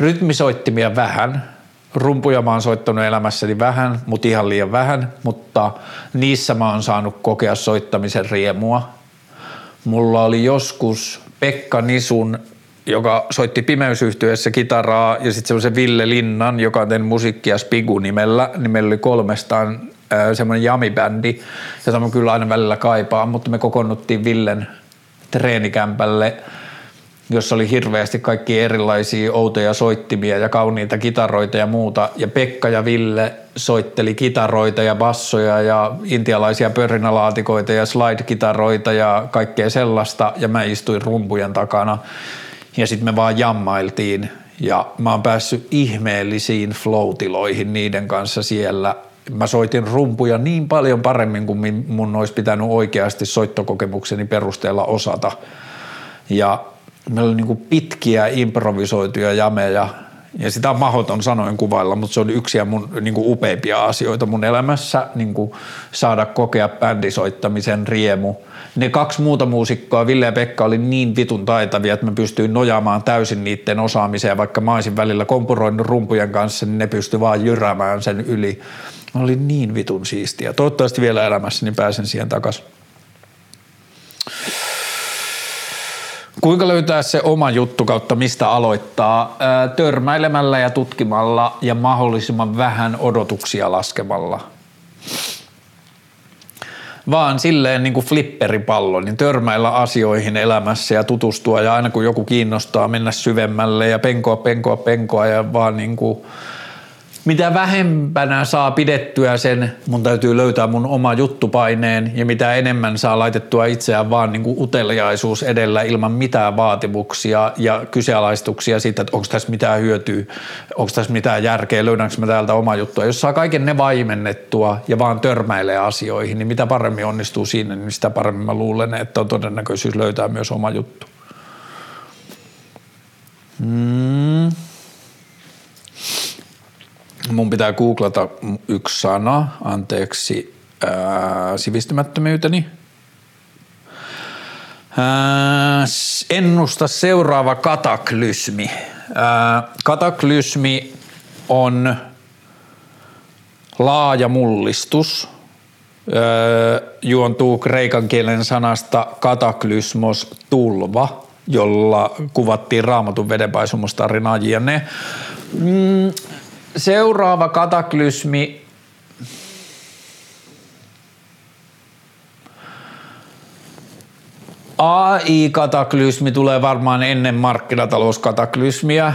Rytmisoittimia vähän. Rumpuja mä oon soittanut elämässäni vähän, mutta ihan liian vähän, mutta niissä mä oon saanut kokea soittamisen riemua. Mulla oli joskus Pekka Nisun, joka soitti pimeysyhtyessä kitaraa ja sitten semmoisen Ville Linnan, joka on tehnyt musiikkia Spigu nimellä. Nimellä oli kolmestaan semmoinen jamibändi, jota mä kyllä aina välillä kaipaan, mutta me kokonnuttiin Villen treenikämpälle – jossa oli hirveästi kaikki erilaisia outoja soittimia ja kauniita kitaroita ja muuta. Ja Pekka ja Ville soitteli kitaroita ja bassoja ja intialaisia pörrinälaatikoita ja slide-kitaroita ja kaikkea sellaista. Ja mä istuin rumpujen takana ja sitten me vaan jammailtiin. Ja mä oon päässyt ihmeellisiin floatiloihin niiden kanssa siellä. Mä soitin rumpuja niin paljon paremmin kuin mun olisi pitänyt oikeasti soittokokemukseni perusteella osata. Ja meillä oli niin pitkiä improvisoituja jameja ja sitä on mahdoton sanoin kuvailla, mutta se on yksi ja mun niin kuin upeimpia asioita mun elämässä, niin kuin saada kokea bändisoittamisen riemu. Ne kaksi muuta muusikkoa, Ville ja Pekka, oli niin vitun taitavia, että mä pystyin nojaamaan täysin niiden osaamiseen, vaikka mä olisin välillä kompuroinut rumpujen kanssa, niin ne pystyi vaan jyräämään sen yli. Oli niin vitun siistiä. Toivottavasti vielä elämässäni pääsen siihen takaisin. Kuinka löytää se oma juttu kautta mistä aloittaa? Törmäilemällä ja tutkimalla ja mahdollisimman vähän odotuksia laskemalla. Vaan silleen niin kuin flipperipallo, niin törmäillä asioihin elämässä ja tutustua. Ja aina kun joku kiinnostaa mennä syvemmälle ja penkoa, penkoa, penkoa ja vaan niin kuin – mitä vähempänä saa pidettyä sen, mun täytyy löytää mun oma juttupaineen ja mitä enemmän saa laitettua itseään vaan niin kuin uteliaisuus edellä ilman mitään vaatimuksia ja kyseenalaistuksia siitä, että onko tässä mitään hyötyä, onko tässä mitään järkeä, löydänkö mä täältä oma juttua. Jos saa kaiken ne vaimennettua ja vaan törmäilee asioihin, niin mitä paremmin onnistuu siinä, niin sitä paremmin mä luulen, että on todennäköisyys löytää myös oma juttu. Mm mun pitää googlata yksi sana, anteeksi ää, sivistymättömyyteni. Ää, ennusta seuraava kataklysmi. Ää, kataklysmi on laaja mullistus. Ää, juontuu kreikan kielen sanasta kataklysmos tulva, jolla kuvattiin raamatun vedenpaisumustarinaa jne. Mm, Seuraava kataklysmi. AI-kataklysmi tulee varmaan ennen markkinatalouskataklysmiä.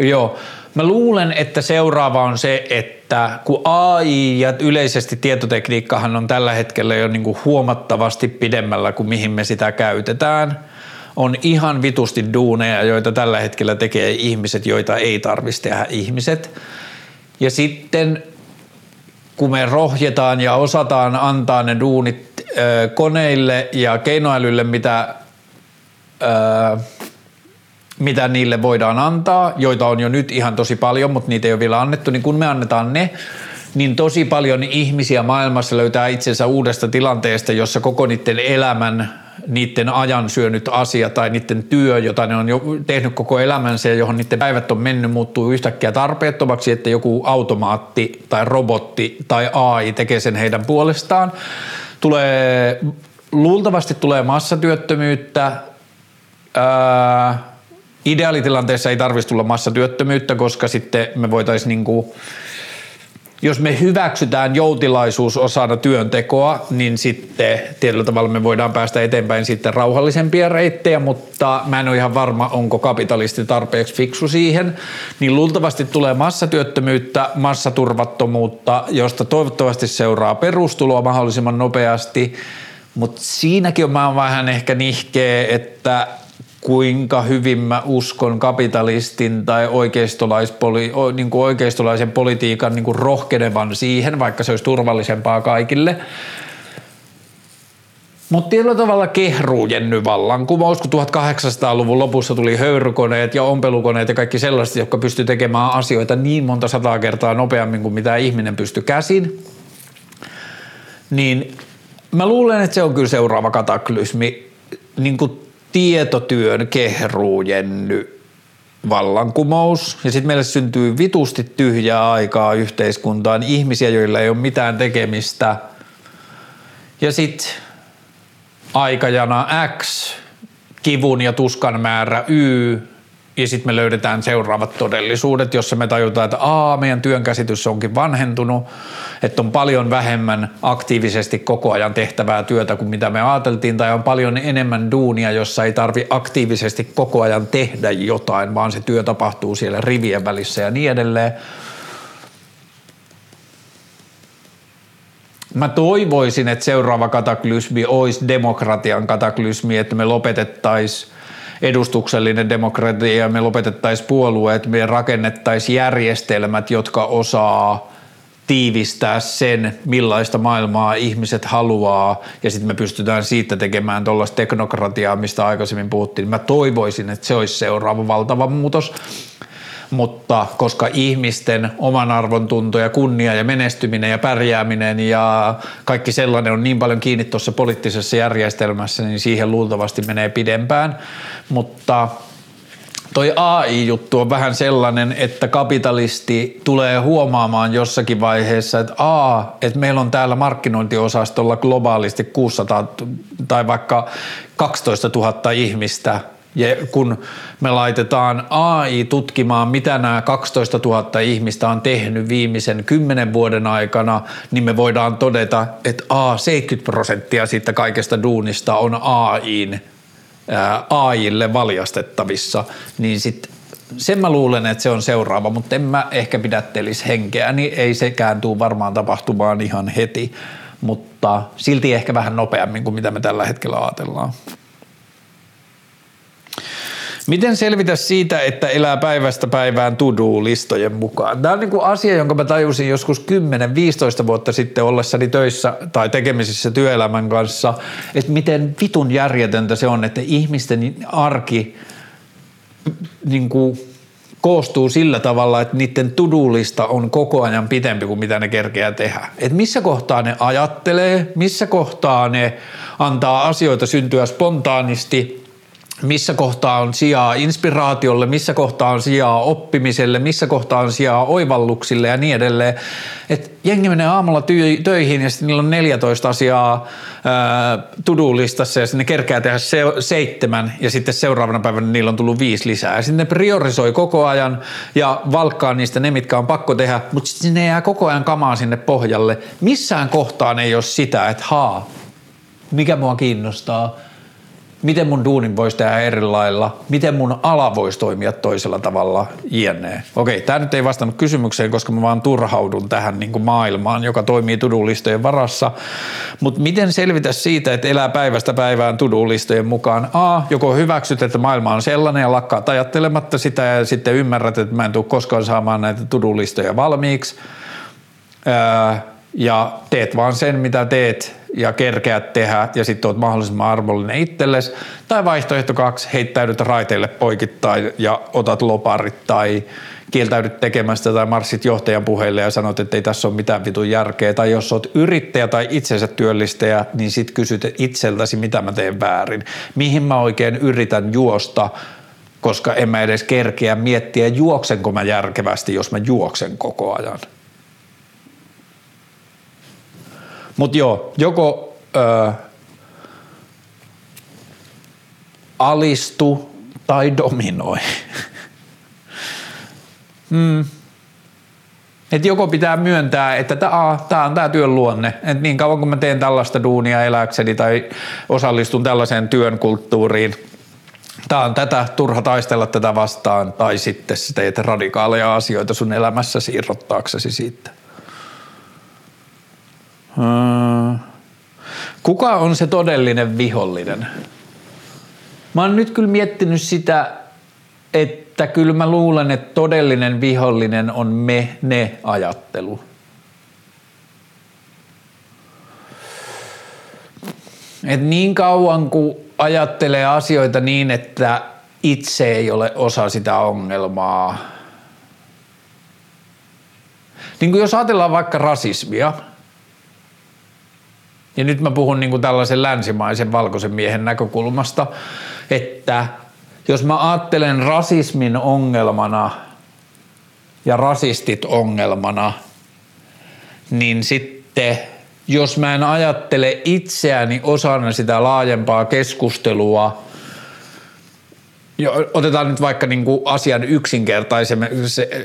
Joo. Mä luulen, että seuraava on se, että kun AI ja yleisesti tietotekniikkahan on tällä hetkellä jo niin kuin huomattavasti pidemmällä kuin mihin me sitä käytetään – on ihan vitusti duuneja, joita tällä hetkellä tekee ihmiset, joita ei tarvitsisi tehdä ihmiset. Ja sitten kun me rohjetaan ja osataan antaa ne duunit ö, koneille ja keinoälylle, mitä, ö, mitä niille voidaan antaa, joita on jo nyt ihan tosi paljon, mutta niitä ei ole vielä annettu, niin kun me annetaan ne, niin tosi paljon ihmisiä maailmassa löytää itsensä uudesta tilanteesta, jossa koko niiden elämän niiden ajan syönyt asia tai niiden työ, jota ne on jo tehnyt koko elämänsä ja johon niiden päivät on mennyt, muuttuu yhtäkkiä tarpeettomaksi, että joku automaatti tai robotti tai AI tekee sen heidän puolestaan. Tulee, luultavasti tulee massatyöttömyyttä. Ää, ideaalitilanteessa ei tarvitsisi tulla massatyöttömyyttä, koska sitten me voitaisiin niinku, jos me hyväksytään joutilaisuus osana työntekoa, niin sitten tietyllä tavalla me voidaan päästä eteenpäin sitten rauhallisempia reittejä, mutta mä en ole ihan varma, onko kapitalisti tarpeeksi fiksu siihen. Niin luultavasti tulee massatyöttömyyttä, massaturvattomuutta, josta toivottavasti seuraa perustuloa mahdollisimman nopeasti, Mutta siinäkin on mä vähän ehkä nihkeä, että kuinka hyvin mä uskon kapitalistin tai oikeistolaispoli, niin kuin oikeistolaisen politiikan niin kuin rohkenevan siihen, vaikka se olisi turvallisempaa kaikille. Mutta tietyllä tavalla kehruu Jenny vallankumous, kun 1800-luvun lopussa tuli höyrykoneet ja ompelukoneet ja kaikki sellaiset, jotka pysty tekemään asioita niin monta sataa kertaa nopeammin kuin mitä ihminen pystyi käsin. Niin mä luulen, että se on kyllä seuraava kataklysmi, niin kuin tietotyön kehruu Jenny vallankumous. Ja sitten meille syntyy vitusti tyhjää aikaa yhteiskuntaan, ihmisiä, joilla ei ole mitään tekemistä. Ja sitten aikajana X, kivun ja tuskan määrä Y, ja sitten me löydetään seuraavat todellisuudet, jossa me tajutaan, että aa, meidän työn käsitys onkin vanhentunut, että on paljon vähemmän aktiivisesti koko ajan tehtävää työtä kuin mitä me ajateltiin, tai on paljon enemmän duunia, jossa ei tarvi aktiivisesti koko ajan tehdä jotain, vaan se työ tapahtuu siellä rivien välissä ja niin edelleen. Mä toivoisin, että seuraava kataklysmi olisi demokratian kataklysmi, että me lopetettaisiin edustuksellinen demokratia, me lopetettaisiin puolueet, me rakennettaisiin järjestelmät, jotka osaa tiivistää sen, millaista maailmaa ihmiset haluaa, ja sitten me pystytään siitä tekemään tuollaista teknokratiaa, mistä aikaisemmin puhuttiin. Mä toivoisin, että se olisi seuraava valtava muutos mutta koska ihmisten oman arvon ja kunnia ja menestyminen ja pärjääminen ja kaikki sellainen on niin paljon kiinni tuossa poliittisessa järjestelmässä, niin siihen luultavasti menee pidempään, mutta toi AI-juttu on vähän sellainen, että kapitalisti tulee huomaamaan jossakin vaiheessa, että a, että meillä on täällä markkinointiosastolla globaalisti 600 tai vaikka 12 000 ihmistä – ja kun me laitetaan AI tutkimaan, mitä nämä 12 000 ihmistä on tehnyt viimeisen 10 vuoden aikana, niin me voidaan todeta, että A, 70 prosenttia siitä kaikesta duunista on AIin, ää, AIlle valjastettavissa, niin sitten sen mä luulen, että se on seuraava, mutta en mä ehkä pidättelisi henkeä, niin ei sekään tule varmaan tapahtumaan ihan heti, mutta silti ehkä vähän nopeammin kuin mitä me tällä hetkellä ajatellaan. Miten selvitä siitä, että elää päivästä päivään to-do-listojen mukaan? Tämä on niin kuin asia, jonka mä tajusin joskus 10-15 vuotta sitten ollessani töissä tai tekemisissä työelämän kanssa, että miten vitun järjetöntä se on, että ihmisten arki niin kuin koostuu sillä tavalla, että niiden to-do-lista on koko ajan pitempi kuin mitä ne kerkeää tehdä. Et missä kohtaa ne ajattelee, missä kohtaa ne antaa asioita syntyä spontaanisti – missä kohtaa on sijaa inspiraatiolle, missä kohtaa on sijaa oppimiselle, missä kohtaa on sijaa oivalluksille ja niin edelleen. Et jengi menee aamulla töihin ja sitten niillä on 14 asiaa to-do-listassa ja sinne kerkeää tehdä se, seitsemän ja sitten seuraavana päivänä niillä on tullut viisi lisää. Ja sitten ne priorisoi koko ajan ja valkkaa niistä ne, mitkä on pakko tehdä, mutta sitten ne jää koko ajan kamaa sinne pohjalle. Missään kohtaan ei ole sitä, että haa, mikä mua kiinnostaa – miten mun duunin voisi tehdä eri lailla, miten mun ala voisi toimia toisella tavalla, jne. Okei, tämä nyt ei vastannut kysymykseen, koska mä vaan turhaudun tähän niin kuin maailmaan, joka toimii tudulistojen varassa, mutta miten selvitä siitä, että elää päivästä päivään tudulistojen mukaan? A, joko hyväksyt, että maailma on sellainen ja lakkaat ajattelematta sitä ja sitten ymmärrät, että mä en tule koskaan saamaan näitä tudulistoja valmiiksi, öö, ja teet vaan sen, mitä teet ja kerkeät tehdä ja sitten oot mahdollisimman arvollinen itsellesi. Tai vaihtoehto kaksi, heittäydyt raiteille poikittain ja otat loparit tai kieltäydyt tekemästä tai marssit johtajan puheille ja sanot, että ei tässä ole mitään vitun järkeä. Tai jos oot yrittäjä tai itsensä työllistäjä, niin sit kysyt itseltäsi, mitä mä teen väärin. Mihin mä oikein yritän juosta, koska en mä edes kerkeä miettiä, juoksenko mä järkevästi, jos mä juoksen koko ajan. Mutta joo, joko ö, alistu tai dominoi. mm. Et joko pitää myöntää, että tämä on tämä työn luonne, että niin kauan kun mä teen tällaista duunia eläkseni tai osallistun tällaiseen työn kulttuuriin, tämä on tätä, turha taistella tätä vastaan, tai sitten teet radikaaleja asioita sun elämässä irrottaaksesi siitä. Kuka on se todellinen vihollinen? Mä oon nyt kyllä miettinyt sitä, että kyllä mä luulen, että todellinen vihollinen on me-ne-ajattelu. Et niin kauan kuin ajattelee asioita niin, että itse ei ole osa sitä ongelmaa. Niin kuin jos ajatellaan vaikka rasismia, ja nyt mä puhun niin kuin tällaisen länsimaisen valkoisen miehen näkökulmasta, että jos mä ajattelen rasismin ongelmana ja rasistit ongelmana, niin sitten jos mä en ajattele itseäni osana sitä laajempaa keskustelua, otetaan nyt vaikka niin kuin asian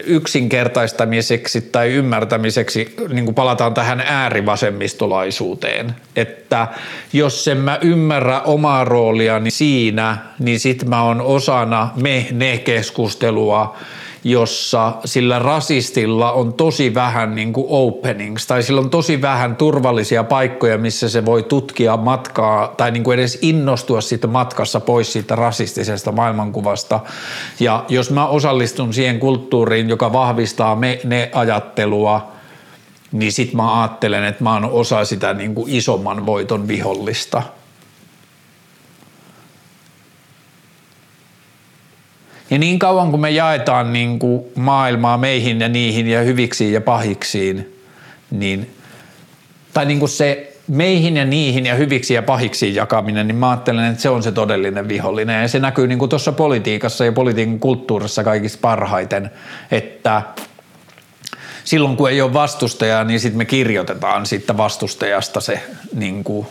yksinkertaistamiseksi tai ymmärtämiseksi, niin kuin palataan tähän äärivasemmistolaisuuteen, että jos en mä ymmärrä omaa rooliani siinä, niin sit mä oon osana me-ne-keskustelua, jossa sillä rasistilla on tosi vähän niin kuin openings tai sillä on tosi vähän turvallisia paikkoja, missä se voi tutkia matkaa tai niin kuin edes innostua siitä matkassa pois siitä rasistisesta maailmankuvasta. Ja jos mä osallistun siihen kulttuuriin, joka vahvistaa me, ne ajattelua, niin sit mä ajattelen, että mä oon osa sitä niin kuin isomman voiton vihollista – Ja niin kauan kuin me jaetaan niin kuin maailmaa meihin ja niihin ja hyviksiin ja pahiksiin, niin, tai niin kuin se meihin ja niihin ja hyviksi ja pahiksi jakaminen, niin mä ajattelen, että se on se todellinen vihollinen. Ja se näkyy niin tuossa politiikassa ja politiikan kulttuurissa kaikista parhaiten, että silloin kun ei ole vastustajaa, niin sitten me kirjoitetaan siitä vastustajasta se niin kuin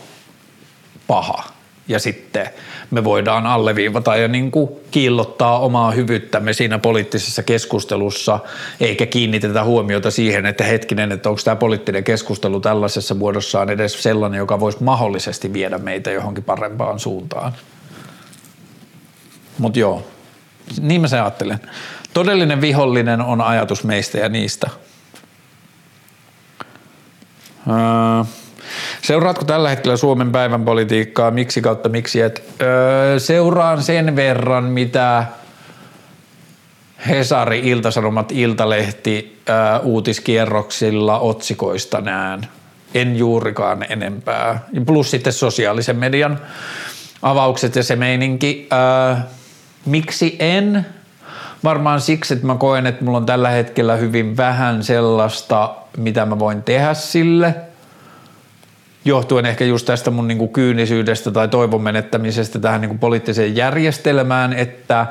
paha. Ja sitten me voidaan alleviivata ja niin kuin kiillottaa omaa hyvyyttämme siinä poliittisessa keskustelussa, eikä kiinnitetä huomiota siihen, että hetkinen, että onko tämä poliittinen keskustelu tällaisessa muodossaan edes sellainen, joka voisi mahdollisesti viedä meitä johonkin parempaan suuntaan. Mutta joo, niin mä sen ajattelen. Todellinen vihollinen on ajatus meistä ja niistä. Öö. Seuraatko tällä hetkellä Suomen päivän politiikkaa? Miksi kautta miksi? Et, öö, seuraan sen verran, mitä Hesari, Iltasanomat, Iltalehti öö, uutiskierroksilla otsikoista näen. En juurikaan enempää. Plus sitten sosiaalisen median avaukset ja se meininki. Öö, miksi en? Varmaan siksi, että mä koen, että mulla on tällä hetkellä hyvin vähän sellaista, mitä mä voin tehdä sille – johtuen ehkä just tästä mun niin kuin kyynisyydestä tai toivon menettämisestä tähän niin kuin poliittiseen järjestelmään, että,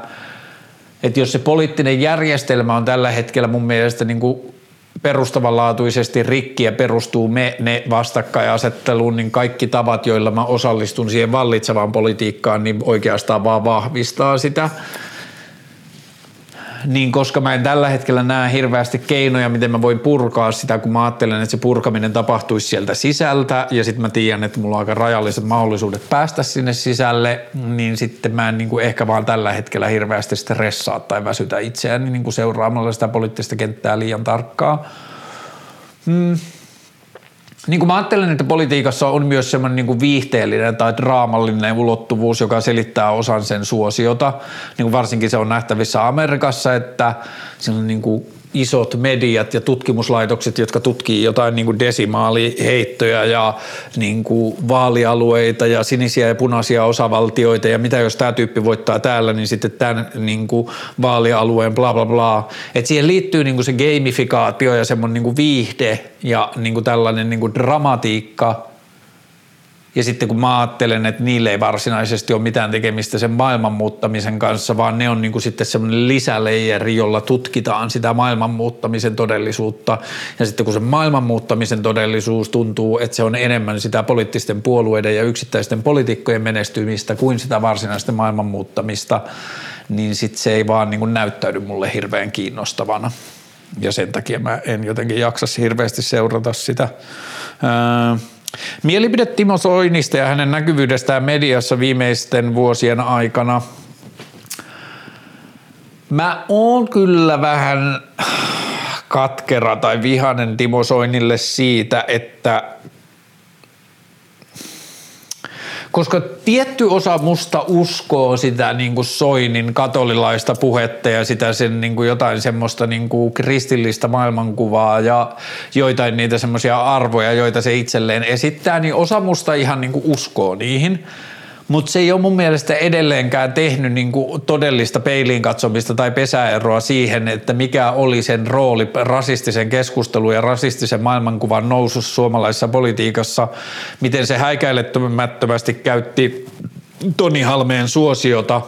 että jos se poliittinen järjestelmä on tällä hetkellä mun mielestä niin kuin perustavanlaatuisesti rikki ja perustuu me ne vastakkainasetteluun, niin kaikki tavat, joilla mä osallistun siihen vallitsevaan politiikkaan, niin oikeastaan vaan vahvistaa sitä niin koska mä en tällä hetkellä näe hirveästi keinoja, miten mä voin purkaa sitä, kun mä ajattelen, että se purkaminen tapahtuisi sieltä sisältä ja sitten mä tiedän, että mulla on aika rajalliset mahdollisuudet päästä sinne sisälle, niin sitten mä en niin kuin ehkä vaan tällä hetkellä hirveästi stressaa tai väsytä itseäni niin kuin seuraamalla sitä poliittista kenttää liian tarkkaa. Hmm niin kuin mä ajattelen, että politiikassa on myös semmoinen niin kuin viihteellinen tai draamallinen ulottuvuus, joka selittää osan sen suosiota. Niin kuin varsinkin se on nähtävissä Amerikassa, että siinä on niin kuin isot mediat ja tutkimuslaitokset, jotka tutkii jotain niin kuin desimaaliheittoja ja niin kuin vaalialueita ja sinisiä ja punaisia osavaltioita ja mitä jos tämä tyyppi voittaa täällä, niin sitten tämän niin kuin vaalialueen bla bla bla. Et siihen liittyy niin kuin se gamifikaatio ja semmoinen niin kuin viihde ja niin kuin tällainen niin kuin dramatiikka – ja sitten kun mä ajattelen, että niille ei varsinaisesti ole mitään tekemistä sen maailman muuttamisen kanssa, vaan ne on niin kuin sitten semmoinen lisäleijeri, jolla tutkitaan sitä maailman muuttamisen todellisuutta. Ja sitten kun se maailman muuttamisen todellisuus tuntuu, että se on enemmän sitä poliittisten puolueiden ja yksittäisten poliitikkojen menestymistä kuin sitä varsinaista maailman muuttamista, niin sitten se ei vaan niin kuin näyttäydy mulle hirveän kiinnostavana. Ja sen takia mä en jotenkin jaksa hirveästi seurata sitä. Öö, Mielipide Timo Soinista ja hänen näkyvyydestään mediassa viimeisten vuosien aikana. Mä oon kyllä vähän katkera tai vihanen Timo Soinille siitä, että koska tietty osa musta uskoo sitä niin kuin Soinin katolilaista puhetta ja sitä sen niin kuin jotain semmoista niin kuin kristillistä maailmankuvaa ja joitain niitä semmoisia arvoja, joita se itselleen esittää, niin osa musta ihan niin kuin uskoo niihin – mutta se ei ole mun mielestä edelleenkään tehnyt niin kuin todellista peiliin katsomista tai pesäeroa siihen, että mikä oli sen rooli rasistisen keskustelun ja rasistisen maailmankuvan nousussa suomalaisessa politiikassa, miten se häikäilettömättömästi käytti Toni Halmeen suosiota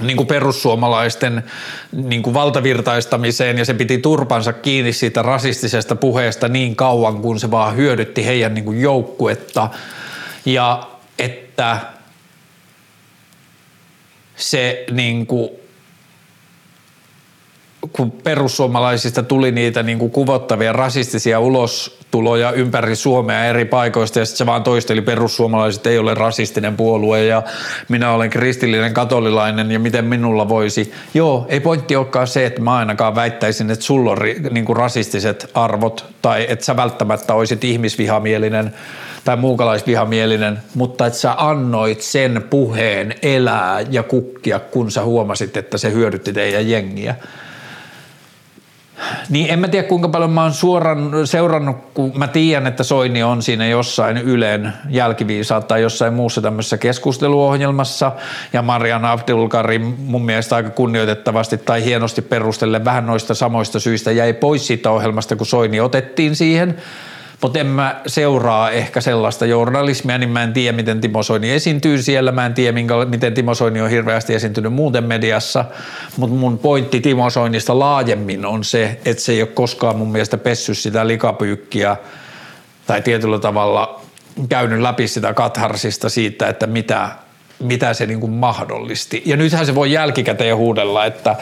niin kuin perussuomalaisten niin kuin valtavirtaistamiseen ja se piti turpansa kiinni siitä rasistisesta puheesta niin kauan, kun se vaan hyödytti heidän niin kuin joukkuetta. Ja että se niin kuin, kun perussuomalaisista tuli niitä niin kuin kuvottavia rasistisia ulostuloja ympäri Suomea eri paikoista ja sitten se vaan toisteli perussuomalaiset ei ole rasistinen puolue ja minä olen kristillinen katolilainen ja miten minulla voisi. Joo, ei pointti olekaan se, että mä ainakaan väittäisin, että sulla on niin kuin rasistiset arvot tai että sä välttämättä olisit ihmisvihamielinen tai muukalaisvihamielinen, mutta että sä annoit sen puheen elää ja kukkia, kun sä huomasit, että se hyödytti teidän jengiä. Niin en mä tiedä kuinka paljon mä oon suoran seurannut, kun mä tiedän, että Soini on siinä jossain Ylen jälkiviisaat tai jossain muussa tämmöisessä keskusteluohjelmassa. Ja Marian Abdulkarim mun mielestä aika kunnioitettavasti tai hienosti perustelle vähän noista samoista syistä jäi pois siitä ohjelmasta, kun Soini otettiin siihen – mutta en mä seuraa ehkä sellaista journalismia, niin mä en tiedä, miten Timo Soini esiintyy siellä, mä en tiedä, minkä, miten Timo Soini on hirveästi esiintynyt muuten mediassa, mutta mun pointti Timo Soinista laajemmin on se, että se ei ole koskaan mun mielestä pessy sitä likapyykkiä tai tietyllä tavalla käynyt läpi sitä katharsista siitä, että mitä mitä se niin kuin mahdollisti. Ja nythän se voi jälkikäteen huudella, että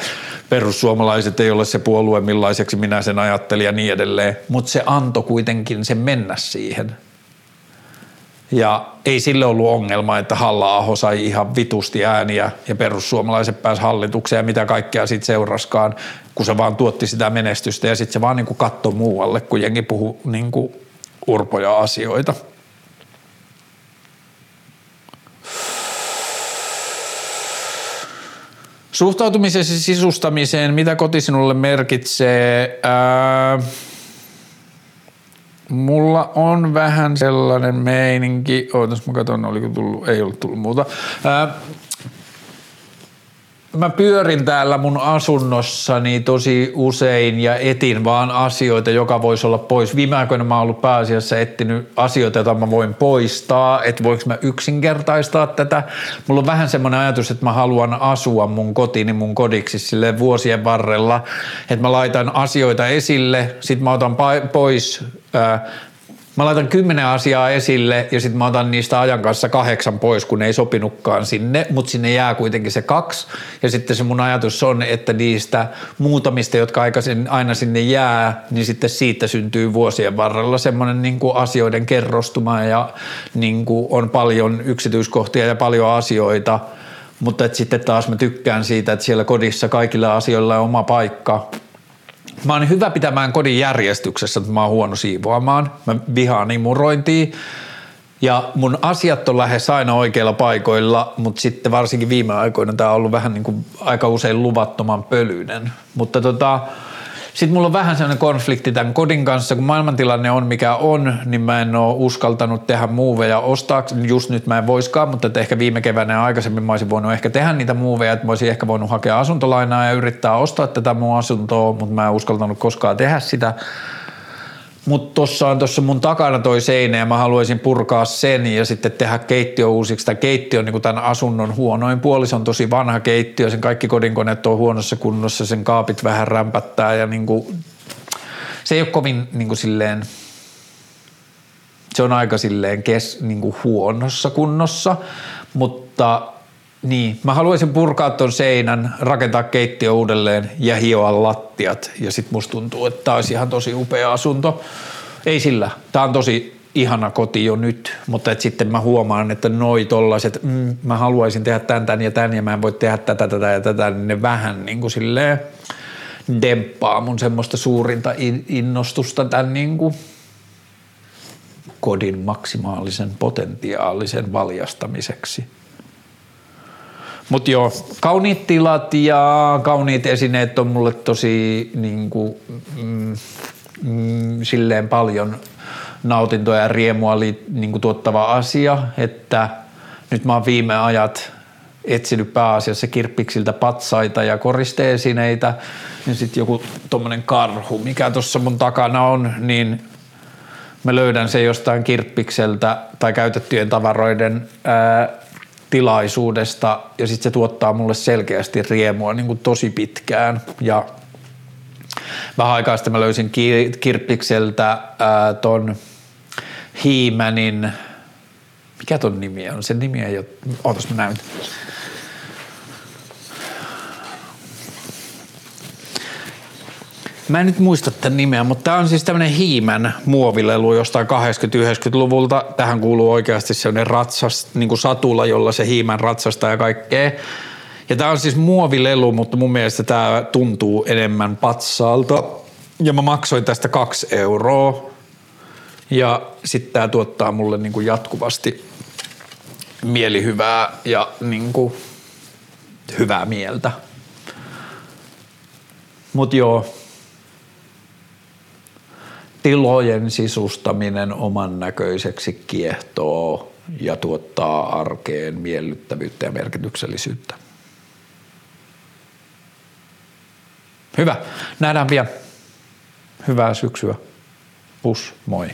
perussuomalaiset ei ole se puolue, millaiseksi minä sen ajattelin ja niin edelleen, mutta se antoi kuitenkin sen mennä siihen. Ja ei sille ollut ongelma, että halla sai ihan vitusti ääniä ja perussuomalaiset pääsi hallitukseen ja mitä kaikkea sitten seuraskaan, kun se vaan tuotti sitä menestystä ja sitten se vaan niin katsoi muualle, kun jengi puhui niin urpoja asioita. Suhtautumisesi sisustamiseen, mitä koti sinulle merkitsee? Ää, mulla on vähän sellainen meininki, ootas mä katson, oliko tullut, ei ollut tullut muuta. Ää, mä pyörin täällä mun asunnossani tosi usein ja etin vaan asioita, joka voisi olla pois. Viime aikoina mä oon ollut pääasiassa etsinyt asioita, joita mä voin poistaa, että voiko mä yksinkertaistaa tätä. Mulla on vähän semmoinen ajatus, että mä haluan asua mun kotini mun kodiksi sille vuosien varrella, että mä laitan asioita esille, sit mä otan pois Mä laitan kymmenen asiaa esille ja sitten mä otan niistä ajan kanssa kahdeksan pois, kun ei sopinutkaan sinne, mutta sinne jää kuitenkin se kaksi. Ja sitten se mun ajatus on, että niistä muutamista, jotka aikaisin aina sinne jää, niin sitten siitä syntyy vuosien varrella semmoinen niin asioiden kerrostuma ja niin kuin on paljon yksityiskohtia ja paljon asioita. Mutta sitten taas mä tykkään siitä, että siellä kodissa kaikilla asioilla on oma paikka – Mä oon hyvä pitämään kodin järjestyksessä, mutta mä oon huono siivoamaan. Mä vihaan imurointia. Ja mun asiat on lähes aina oikeilla paikoilla, mutta sitten varsinkin viime aikoina tämä on ollut vähän niin kuin aika usein luvattoman pölyinen. Mutta tota, sitten mulla on vähän sellainen konflikti tämän kodin kanssa, kun maailmantilanne on mikä on, niin mä en ole uskaltanut tehdä muuveja ostaa. Just nyt mä en voiskaan, mutta että ehkä viime keväänä ja aikaisemmin mä olisin voinut ehkä tehdä niitä muuveja, että mä olisin ehkä voinut hakea asuntolainaa ja yrittää ostaa tätä mun asuntoa, mutta mä en uskaltanut koskaan tehdä sitä mutta tuossa on tuossa mun takana toi seinä ja mä haluaisin purkaa sen ja sitten tehdä keittiö uusiksi. Tämä keittiö on niin tämän asunnon huonoin puoli, se on tosi vanha keittiö, sen kaikki kodinkoneet on huonossa kunnossa, sen kaapit vähän rämpättää ja niin kuin, se ei ole kovin niin kuin silleen, se on aika silleen kes, niin kuin huonossa kunnossa, mutta niin, mä haluaisin purkaa ton seinän, rakentaa keittiö uudelleen ja hioa lattiat. Ja sit musta tuntuu, että tää olisi ihan tosi upea asunto. Ei sillä, tää on tosi ihana koti jo nyt, mutta et sitten mä huomaan, että noi tollaiset, mm, mä haluaisin tehdä tän, tän ja tän ja mä en voi tehdä tätä, tätä ja tätä, niin ne vähän niin kuin silleen demppaa mun semmoista suurinta innostusta tämän niin kuin kodin maksimaalisen potentiaalisen valjastamiseksi. Mutta joo, kauniit tilat ja kauniit esineet on mulle tosi niin kuin, mm, mm, silleen paljon nautintoa ja riemua li, niin kuin tuottava asia, että nyt mä oon viime ajat etsinyt pääasiassa kirppiksiltä patsaita ja koristeesineitä. Ja sitten joku tommonen karhu, mikä tuossa mun takana on, niin mä löydän se jostain kirppikseltä tai käytettyjen tavaroiden ää, tilaisuudesta ja sitten se tuottaa mulle selkeästi riemua niin kuin tosi pitkään ja vähän aikaa sitten mä löysin kirppikseltä ää, ton Hiimänin, mikä ton nimi on? Sen nimi ei ole, ootas mä näytän. Mä en nyt muista tämän nimeä, mutta tämä on siis tämmöinen hiimän muovilelu jostain 80-90-luvulta. Tähän kuuluu oikeasti sellainen ratsas, niin kuin satula, jolla se hiimän ratsastaa ja kaikkea. Ja tämä on siis muovilelu, mutta mun mielestä tämä tuntuu enemmän patsaalta. Ja mä maksoin tästä kaksi euroa. Ja sitten tämä tuottaa mulle niin kuin jatkuvasti mielihyvää ja niin kuin hyvää mieltä. Mutta joo, tilojen sisustaminen oman näköiseksi kiehtoo ja tuottaa arkeen miellyttävyyttä ja merkityksellisyyttä. Hyvä. Nähdään pian. Hyvää syksyä. Pus, moi.